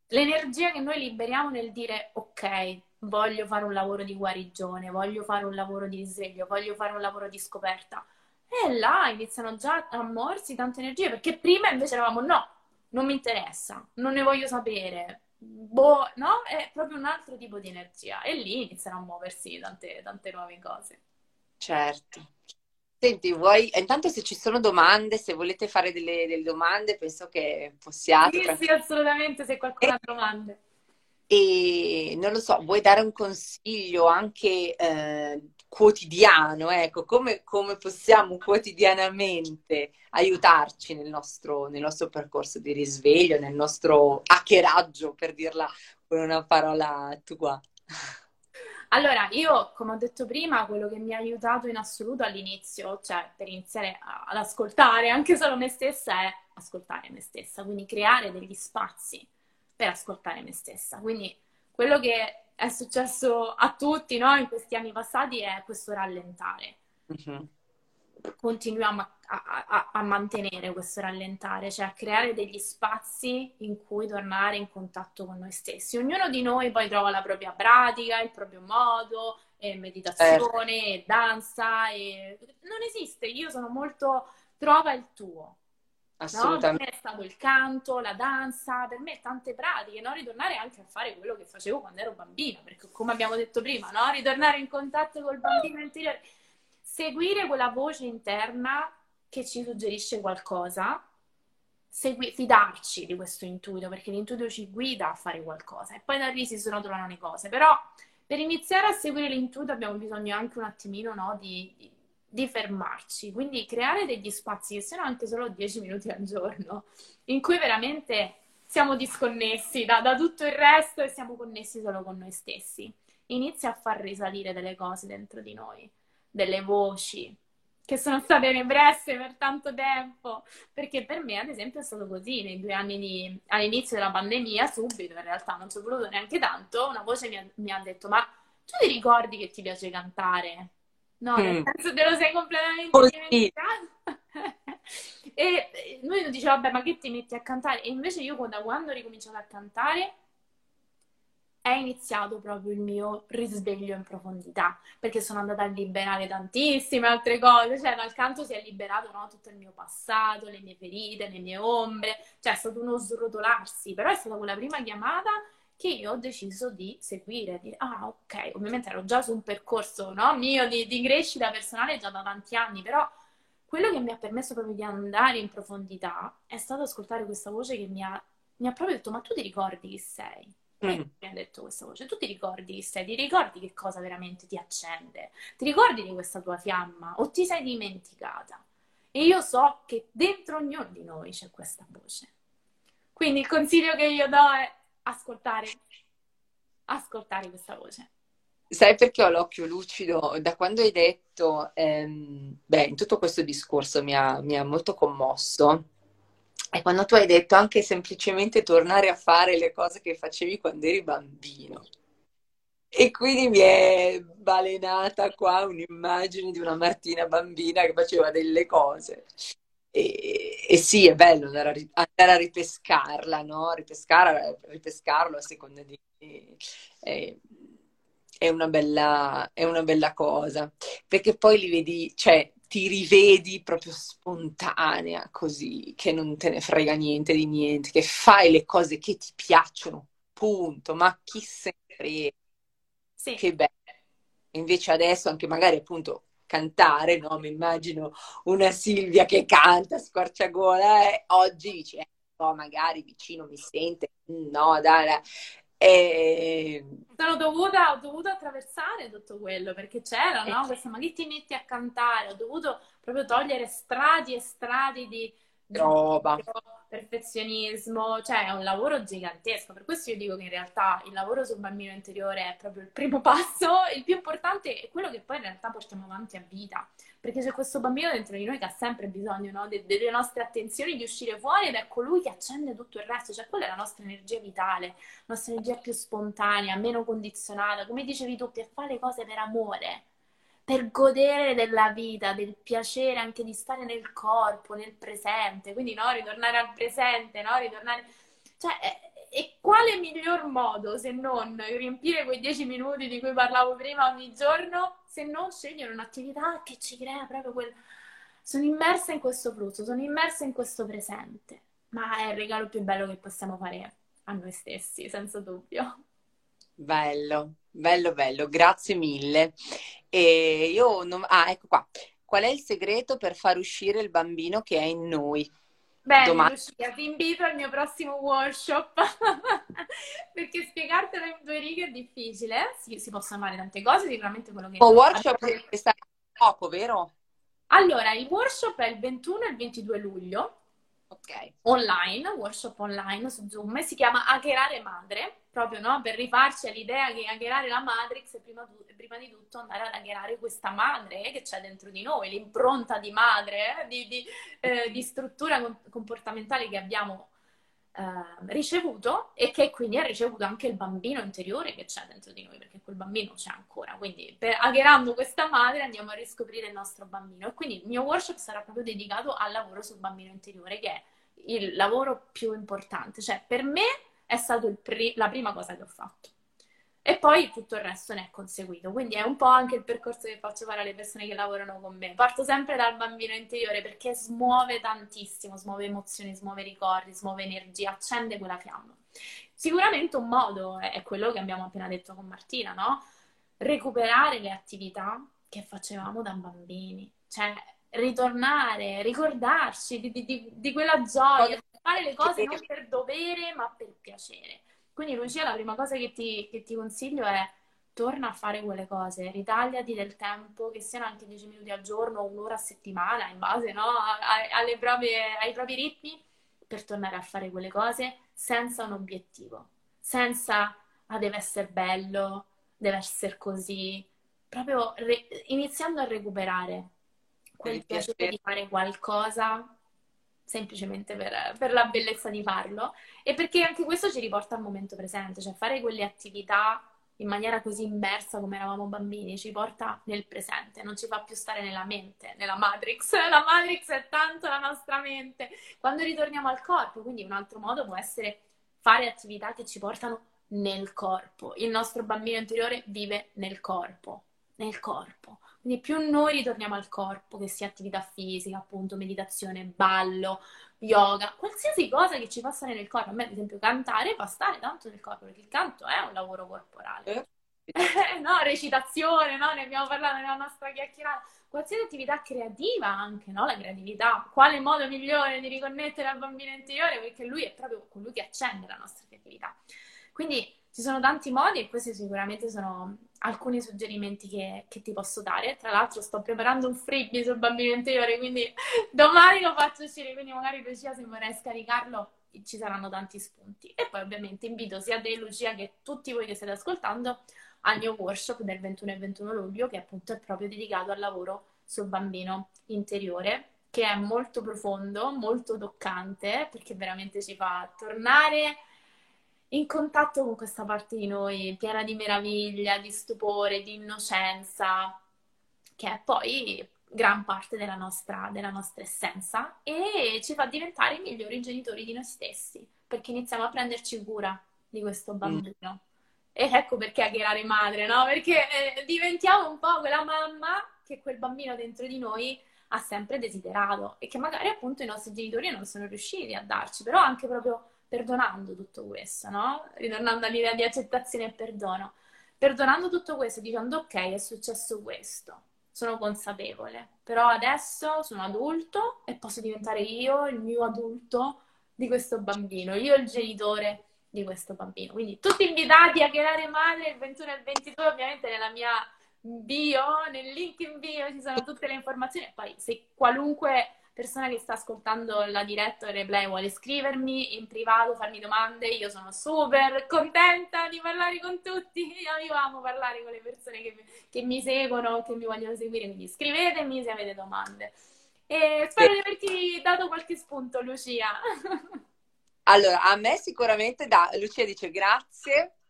Speaker 1: l'energia che noi liberiamo nel dire ok, voglio fare un lavoro di guarigione, voglio fare un lavoro di risveglio, voglio fare un lavoro di scoperta. E là iniziano già a muoversi tante energie, perché prima invece eravamo no, non mi interessa, non ne voglio sapere, boh, no? È proprio un altro tipo di energia e lì iniziano a muoversi tante, tante nuove cose.
Speaker 2: Certo. Senti, vuoi, intanto se ci sono domande, se volete fare delle, delle domande, penso che possiate.
Speaker 1: Sì, sì, assolutamente, se qualcuno e... ha domande.
Speaker 2: E non lo so, vuoi dare un consiglio anche eh, quotidiano, ecco, come, come, possiamo quotidianamente aiutarci nel nostro, nel nostro, percorso di risveglio, nel nostro hackeraggio, per dirla con una parola tua.
Speaker 1: Allora, io, come ho detto prima, quello che mi ha aiutato in assoluto all'inizio, cioè per iniziare ad ascoltare anche solo me stessa, è ascoltare me stessa, quindi creare degli spazi per ascoltare me stessa. Quindi quello che è successo a tutti no? in questi anni passati è questo rallentare. Uh-huh. Continuiamo a, a, a, mantenere questo rallentare, cioè a creare degli spazi in cui tornare in contatto con noi stessi. Ognuno di noi poi trova la propria pratica, il proprio modo, e meditazione, eh. e danza, e... non esiste. Io sono molto trova il tuo. Assolutamente. No? Per me è stato il canto, la danza, per me tante pratiche, no? ritornare anche a fare quello che facevo quando ero bambina, perché come abbiamo detto prima, no? ritornare in contatto col bambino interiore, seguire quella voce interna che ci suggerisce qualcosa, segui- fidarci di questo intuito, perché l'intuito ci guida a fare qualcosa e poi da lì si trovano le cose, però per iniziare a seguire l'intuito abbiamo bisogno anche un attimino no, di, di di fermarci, quindi creare degli spazi che siano anche solo 10 minuti al giorno, in cui veramente siamo disconnessi da, da, tutto il resto e siamo connessi solo con noi stessi. Inizia a far risalire delle cose dentro di noi, delle voci che sono state represse per tanto tempo, perché per me ad esempio è stato così, nei due anni di, all'inizio della pandemia, subito in realtà non ci ho voluto neanche tanto, una voce mi ha, mi ha detto ma tu ti ricordi che ti piace cantare? No, nel mm. senso te lo sei completamente Così. dimenticato. e lui diceva, vabbè, ma che ti metti a cantare? E invece io da quando ho ricominciato a cantare è iniziato proprio il mio risveglio in profondità, perché sono andata a liberare tantissime altre cose, cioè dal canto si è liberato no, tutto il mio passato, le mie ferite, le mie ombre, cioè è stato uno srotolarsi, però è stata quella prima chiamata che io ho deciso di seguire, di ah ok, ovviamente ero già su un percorso no, mio di, di crescita personale già da tanti anni, però quello che mi ha permesso proprio di andare in profondità è stato ascoltare questa voce che mi ha, mi ha proprio detto ma tu ti ricordi chi sei? Mm. Mi ha detto questa voce, tu ti ricordi chi sei? Ti ricordi che cosa veramente ti accende? Ti ricordi di questa tua fiamma? O ti sei dimenticata? E io so che dentro ognuno di noi c'è questa voce. Quindi il consiglio che io do è ascoltare, ascoltare questa voce.
Speaker 2: Sai perché ho l'occhio lucido? Da quando hai detto, ehm, beh, in tutto questo discorso mi ha, mi ha molto commosso e quando tu hai detto anche semplicemente tornare a fare le cose che facevi quando eri bambino. E quindi mi è balenata qua un'immagine di una Martina bambina che faceva delle cose. E, e sì, è bello andare a, andare a ripescarla, no? Ripescar, ripescarlo a seconda di... È, è, una bella, è una bella cosa. Perché poi li vedi, cioè, ti rivedi proprio spontanea, così, che non te ne frega niente di niente, che fai le cose che ti piacciono, punto, ma chi se ne frega. Sì. Che bello. Invece adesso anche magari appunto cantare, no? Mi immagino una Silvia che canta squarciagola e oggi dice, eh, no, magari vicino mi sente, no, dai, dai.
Speaker 1: E... Sono dovuta, ho dovuto attraversare tutto quello perché c'era, no? Eh. Questa, ma che ti metti a cantare? Ho dovuto proprio togliere strati e strati di,
Speaker 2: roba.
Speaker 1: perfezionismo, cioè è un lavoro gigantesco. Per questo io dico che in realtà il lavoro sul bambino interiore è proprio il primo passo, il più importante è quello che poi in realtà portiamo avanti a vita perché c'è questo bambino dentro di noi che ha sempre bisogno no? De- delle nostre attenzioni, di uscire fuori ed è colui che accende tutto il resto, cioè quella è la nostra energia vitale, la nostra energia più spontanea, meno condizionata, come dicevi tu, per fare le cose per amore, per godere della vita, del piacere anche di stare nel corpo, nel presente, quindi no, ritornare al presente, no, ritornare... Cioè, e quale miglior modo se non riempire quei dieci minuti di cui parlavo prima ogni giorno, se non scegliere un'attività che ci crea proprio quel... Sono immersa in questo flusso, sono immersa in questo presente, ma è il regalo più bello che possiamo fare a noi stessi, senza dubbio.
Speaker 2: Bello, bello, bello, grazie mille. E io non... Ah, ecco qua. Qual è il segreto per far uscire il bambino che è in noi?
Speaker 1: Bene, Domani... Lucia, ti invito al mio prossimo workshop perché spiegartelo in due righe è difficile. Sì, si possono fare tante cose, sicuramente quello che...
Speaker 2: Un workshop che sta poco, vero?
Speaker 1: Allora, il workshop è il 21 e il 22 luglio.
Speaker 2: Ok.
Speaker 1: Online, workshop online su Zoom, si chiama Hackerare Madre proprio no? per rifarci all'idea che hackerare la Matrix è prima, prima, di tutto andare ad hackerare questa madre che c'è dentro di noi, l'impronta di madre, eh? di, di, eh, di, struttura comportamentale che abbiamo eh, ricevuto e che quindi ha ricevuto anche il bambino interiore che c'è dentro di noi, perché quel bambino c'è ancora. Quindi per, hackerando questa madre andiamo a riscoprire il nostro bambino. E quindi il mio workshop sarà proprio dedicato al lavoro sul bambino interiore, che è il lavoro più importante. Cioè, per me è stata pri- la prima cosa che ho fatto. E poi tutto il resto ne è conseguito. Quindi è un po' anche il percorso che faccio fare alle persone che lavorano con me. Parto sempre dal bambino interiore perché smuove tantissimo, smuove emozioni, smuove ricordi, smuove energia, accende quella fiamma. Sicuramente un modo è quello che abbiamo appena detto con Martina, no? Recuperare le attività che facevamo da bambini. Cioè, ritornare, ricordarci di, di, di quella gioia, fare le cose non per dovere, ma per piacere. Quindi, Lucia, la prima cosa che ti, che ti consiglio è torna a fare quelle cose, ritagliati del tempo, che siano anche 10 minuti al giorno o un'ora a settimana, in base no, proprie, ai propri ritmi, per tornare a fare quelle cose senza un obiettivo, senza ah, deve essere bello, deve essere così, proprio re- iniziando a recuperare quel piacere di fare qualcosa semplicemente per, per, la bellezza di farlo e perché anche questo ci riporta al momento presente, cioè fare quelle attività in maniera così immersa come eravamo bambini ci porta nel presente, non ci fa più stare nella mente, nella Matrix. La Matrix è tanto la nostra mente. Quando ritorniamo al corpo, quindi un altro modo può essere fare attività che ci portano nel corpo. Il nostro bambino interiore vive nel corpo, nel corpo. Quindi più noi ritorniamo al corpo, che sia attività fisica, appunto, meditazione, ballo, yoga, qualsiasi cosa che ci fa stare nel corpo. A me, ad esempio, cantare fa stare tanto nel corpo, perché il canto è un lavoro corporale. Eh. no, recitazione, no? Ne abbiamo parlato nella nostra chiacchierata. Qualsiasi attività creativa anche, no? La creatività. Quale modo migliore di riconnettere al bambino interiore? Perché lui è proprio colui che accende la nostra creatività. Quindi ci sono tanti modi e questi sicuramente sono alcuni suggerimenti che, che, ti posso dare. Tra l'altro sto preparando un freebie sul bambino interiore, quindi domani lo faccio uscire, quindi magari Lucia se vorrai scaricarlo ci saranno tanti spunti. E poi ovviamente invito sia te Lucia che tutti voi che state ascoltando al mio workshop del 21 e 21 luglio che appunto è proprio dedicato al lavoro sul bambino interiore che è molto profondo, molto toccante perché veramente ci fa tornare in contatto con questa parte di noi piena di meraviglia, di stupore, di innocenza, che è poi gran parte della nostra, della nostra essenza e ci fa diventare i migliori genitori di noi stessi, perché iniziamo a prenderci cura di questo mm. bambino. Mm. E ecco perché aggregare madre, no? Perché eh, diventiamo un po' quella mamma che quel bambino dentro di noi ha sempre desiderato e che magari appunto i nostri genitori non sono riusciti a darci, però anche proprio perdonando tutto questo, no? Ritornando all'idea di accettazione e perdono. Perdonando tutto questo, dicendo ok, è successo questo, sono consapevole, però adesso sono adulto e posso diventare io il mio adulto di questo bambino, io il genitore di questo bambino. Quindi tutti invitati a creare madre il 21 e il 22, ovviamente nella mia bio, nel link in bio ci sono tutte le informazioni. Poi se qualunque persona che sta ascoltando la diretta o il replay vuole scrivermi in privato, farmi domande, io sono super contenta di parlare con tutti. Io, amo parlare con le persone che, che mi seguono, che mi vogliono seguire, quindi scrivetemi se avete domande. E spero di averti dato qualche spunto, Lucia.
Speaker 2: Allora, a me sicuramente da Lucia dice grazie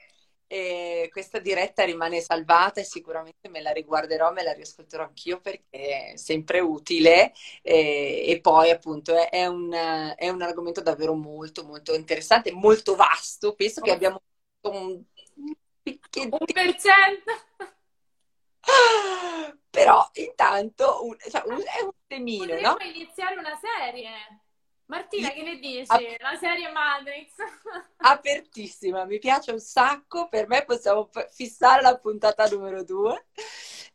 Speaker 2: e questa diretta rimane salvata e sicuramente me la riguarderò, me la riascolterò anch'io perché è sempre utile e, e poi appunto è, è, un, è, un, argomento davvero molto molto interessante, molto vasto, penso che abbiamo un
Speaker 1: picchettino. Un per cento.
Speaker 2: Però intanto un, cioè, un, è un temino,
Speaker 1: Potremmo
Speaker 2: no?
Speaker 1: iniziare una serie. Martina, che ne dici? Ap- la serie Matrix.
Speaker 2: Apertissima, mi piace un sacco. Per me possiamo fissare la puntata numero due.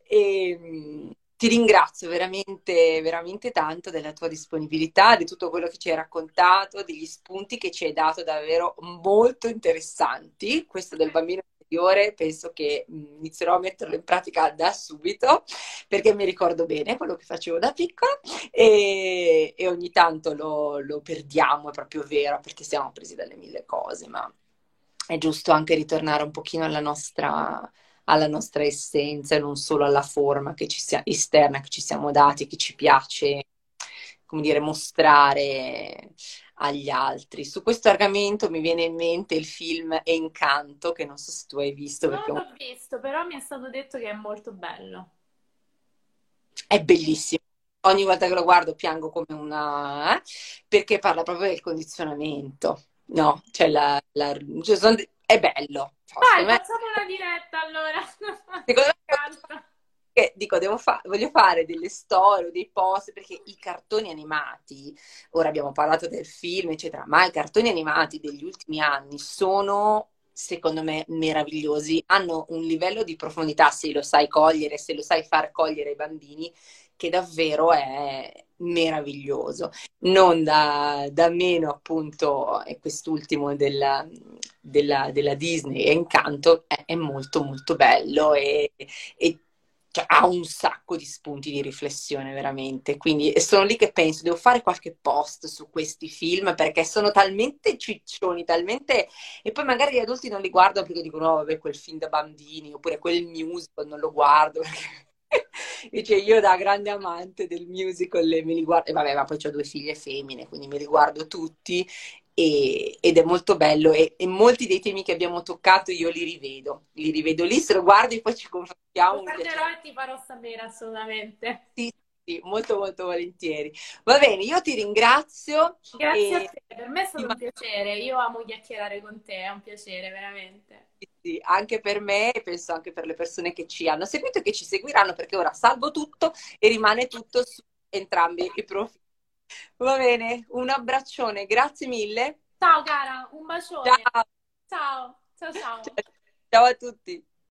Speaker 2: E mm, ti ringrazio veramente, veramente tanto della tua disponibilità, di tutto quello che ci hai raccontato, degli spunti che ci hai dato davvero molto interessanti. Questo del bambino superiore penso che mm, inizierò a metterlo in pratica da subito perché mi ricordo bene quello che facevo da piccola e, e ogni tanto lo, lo perdiamo, è proprio vero, perché siamo presi dalle mille cose, ma è giusto anche ritornare un pochino alla nostra alla nostra essenza e non solo alla forma che ci sia, esterna che ci siamo dati, che ci piace, come dire, mostrare agli altri. Su questo argomento mi viene in mente il film Encanto, che non so se tu hai visto.
Speaker 1: Non l'ho visto, però mi è stato detto che è molto bello.
Speaker 2: È bellissimo. Ogni volta che lo guardo piango come una... Eh? perché parla proprio del condizionamento. No, cioè la, la... Cioè sono... è bello.
Speaker 1: Vai, me... facciamo una diretta allora. Secondo me
Speaker 2: che dico, fa- voglio fare delle storie, dei post, perché i cartoni animati, ora abbiamo parlato del film, eccetera, ma i cartoni animati degli ultimi anni sono secondo me meravigliosi, hanno un livello di profondità se lo sai cogliere, se lo sai far cogliere ai bambini, che davvero è meraviglioso. Non da, da meno appunto, è quest'ultimo della, della, della Disney, è Incanto, è, è molto molto bello e, e cioè, ha un sacco di spunti di riflessione veramente. Quindi sono lì che penso, devo fare qualche post su questi film perché sono talmente ciccioni, talmente... E poi magari gli adulti non li guardano perché dicono, no, vabbè, quel film da bambini, oppure quel musical non lo guardo. Dice io da grande amante del musical me li guardo, e vabbè, ma poi ho due figlie femmine, quindi me li guardo tutti e, ed è molto bello e, e, molti dei temi che abbiamo toccato io li rivedo, li rivedo lì, se lo guardi poi ci confrontiamo.
Speaker 1: Lo guarderò e ti farò sapere assolutamente.
Speaker 2: Sì, sì, molto molto volentieri. volentieri. Va bene, io ti ringrazio.
Speaker 1: Grazie e... a te, per me è stato un piacere. Io amo chiacchierare con te, è un piacere, veramente.
Speaker 2: Sì, anche per me e penso anche per le persone che ci hanno seguito e che ci seguiranno, perché ora salvo tutto e rimane tutto su entrambi i profili. Va bene, un abbraccione, grazie mille.
Speaker 1: Ciao cara, un bacione.
Speaker 2: Ciao.
Speaker 1: Ciao, ciao, ciao.
Speaker 2: Ciao a tutti.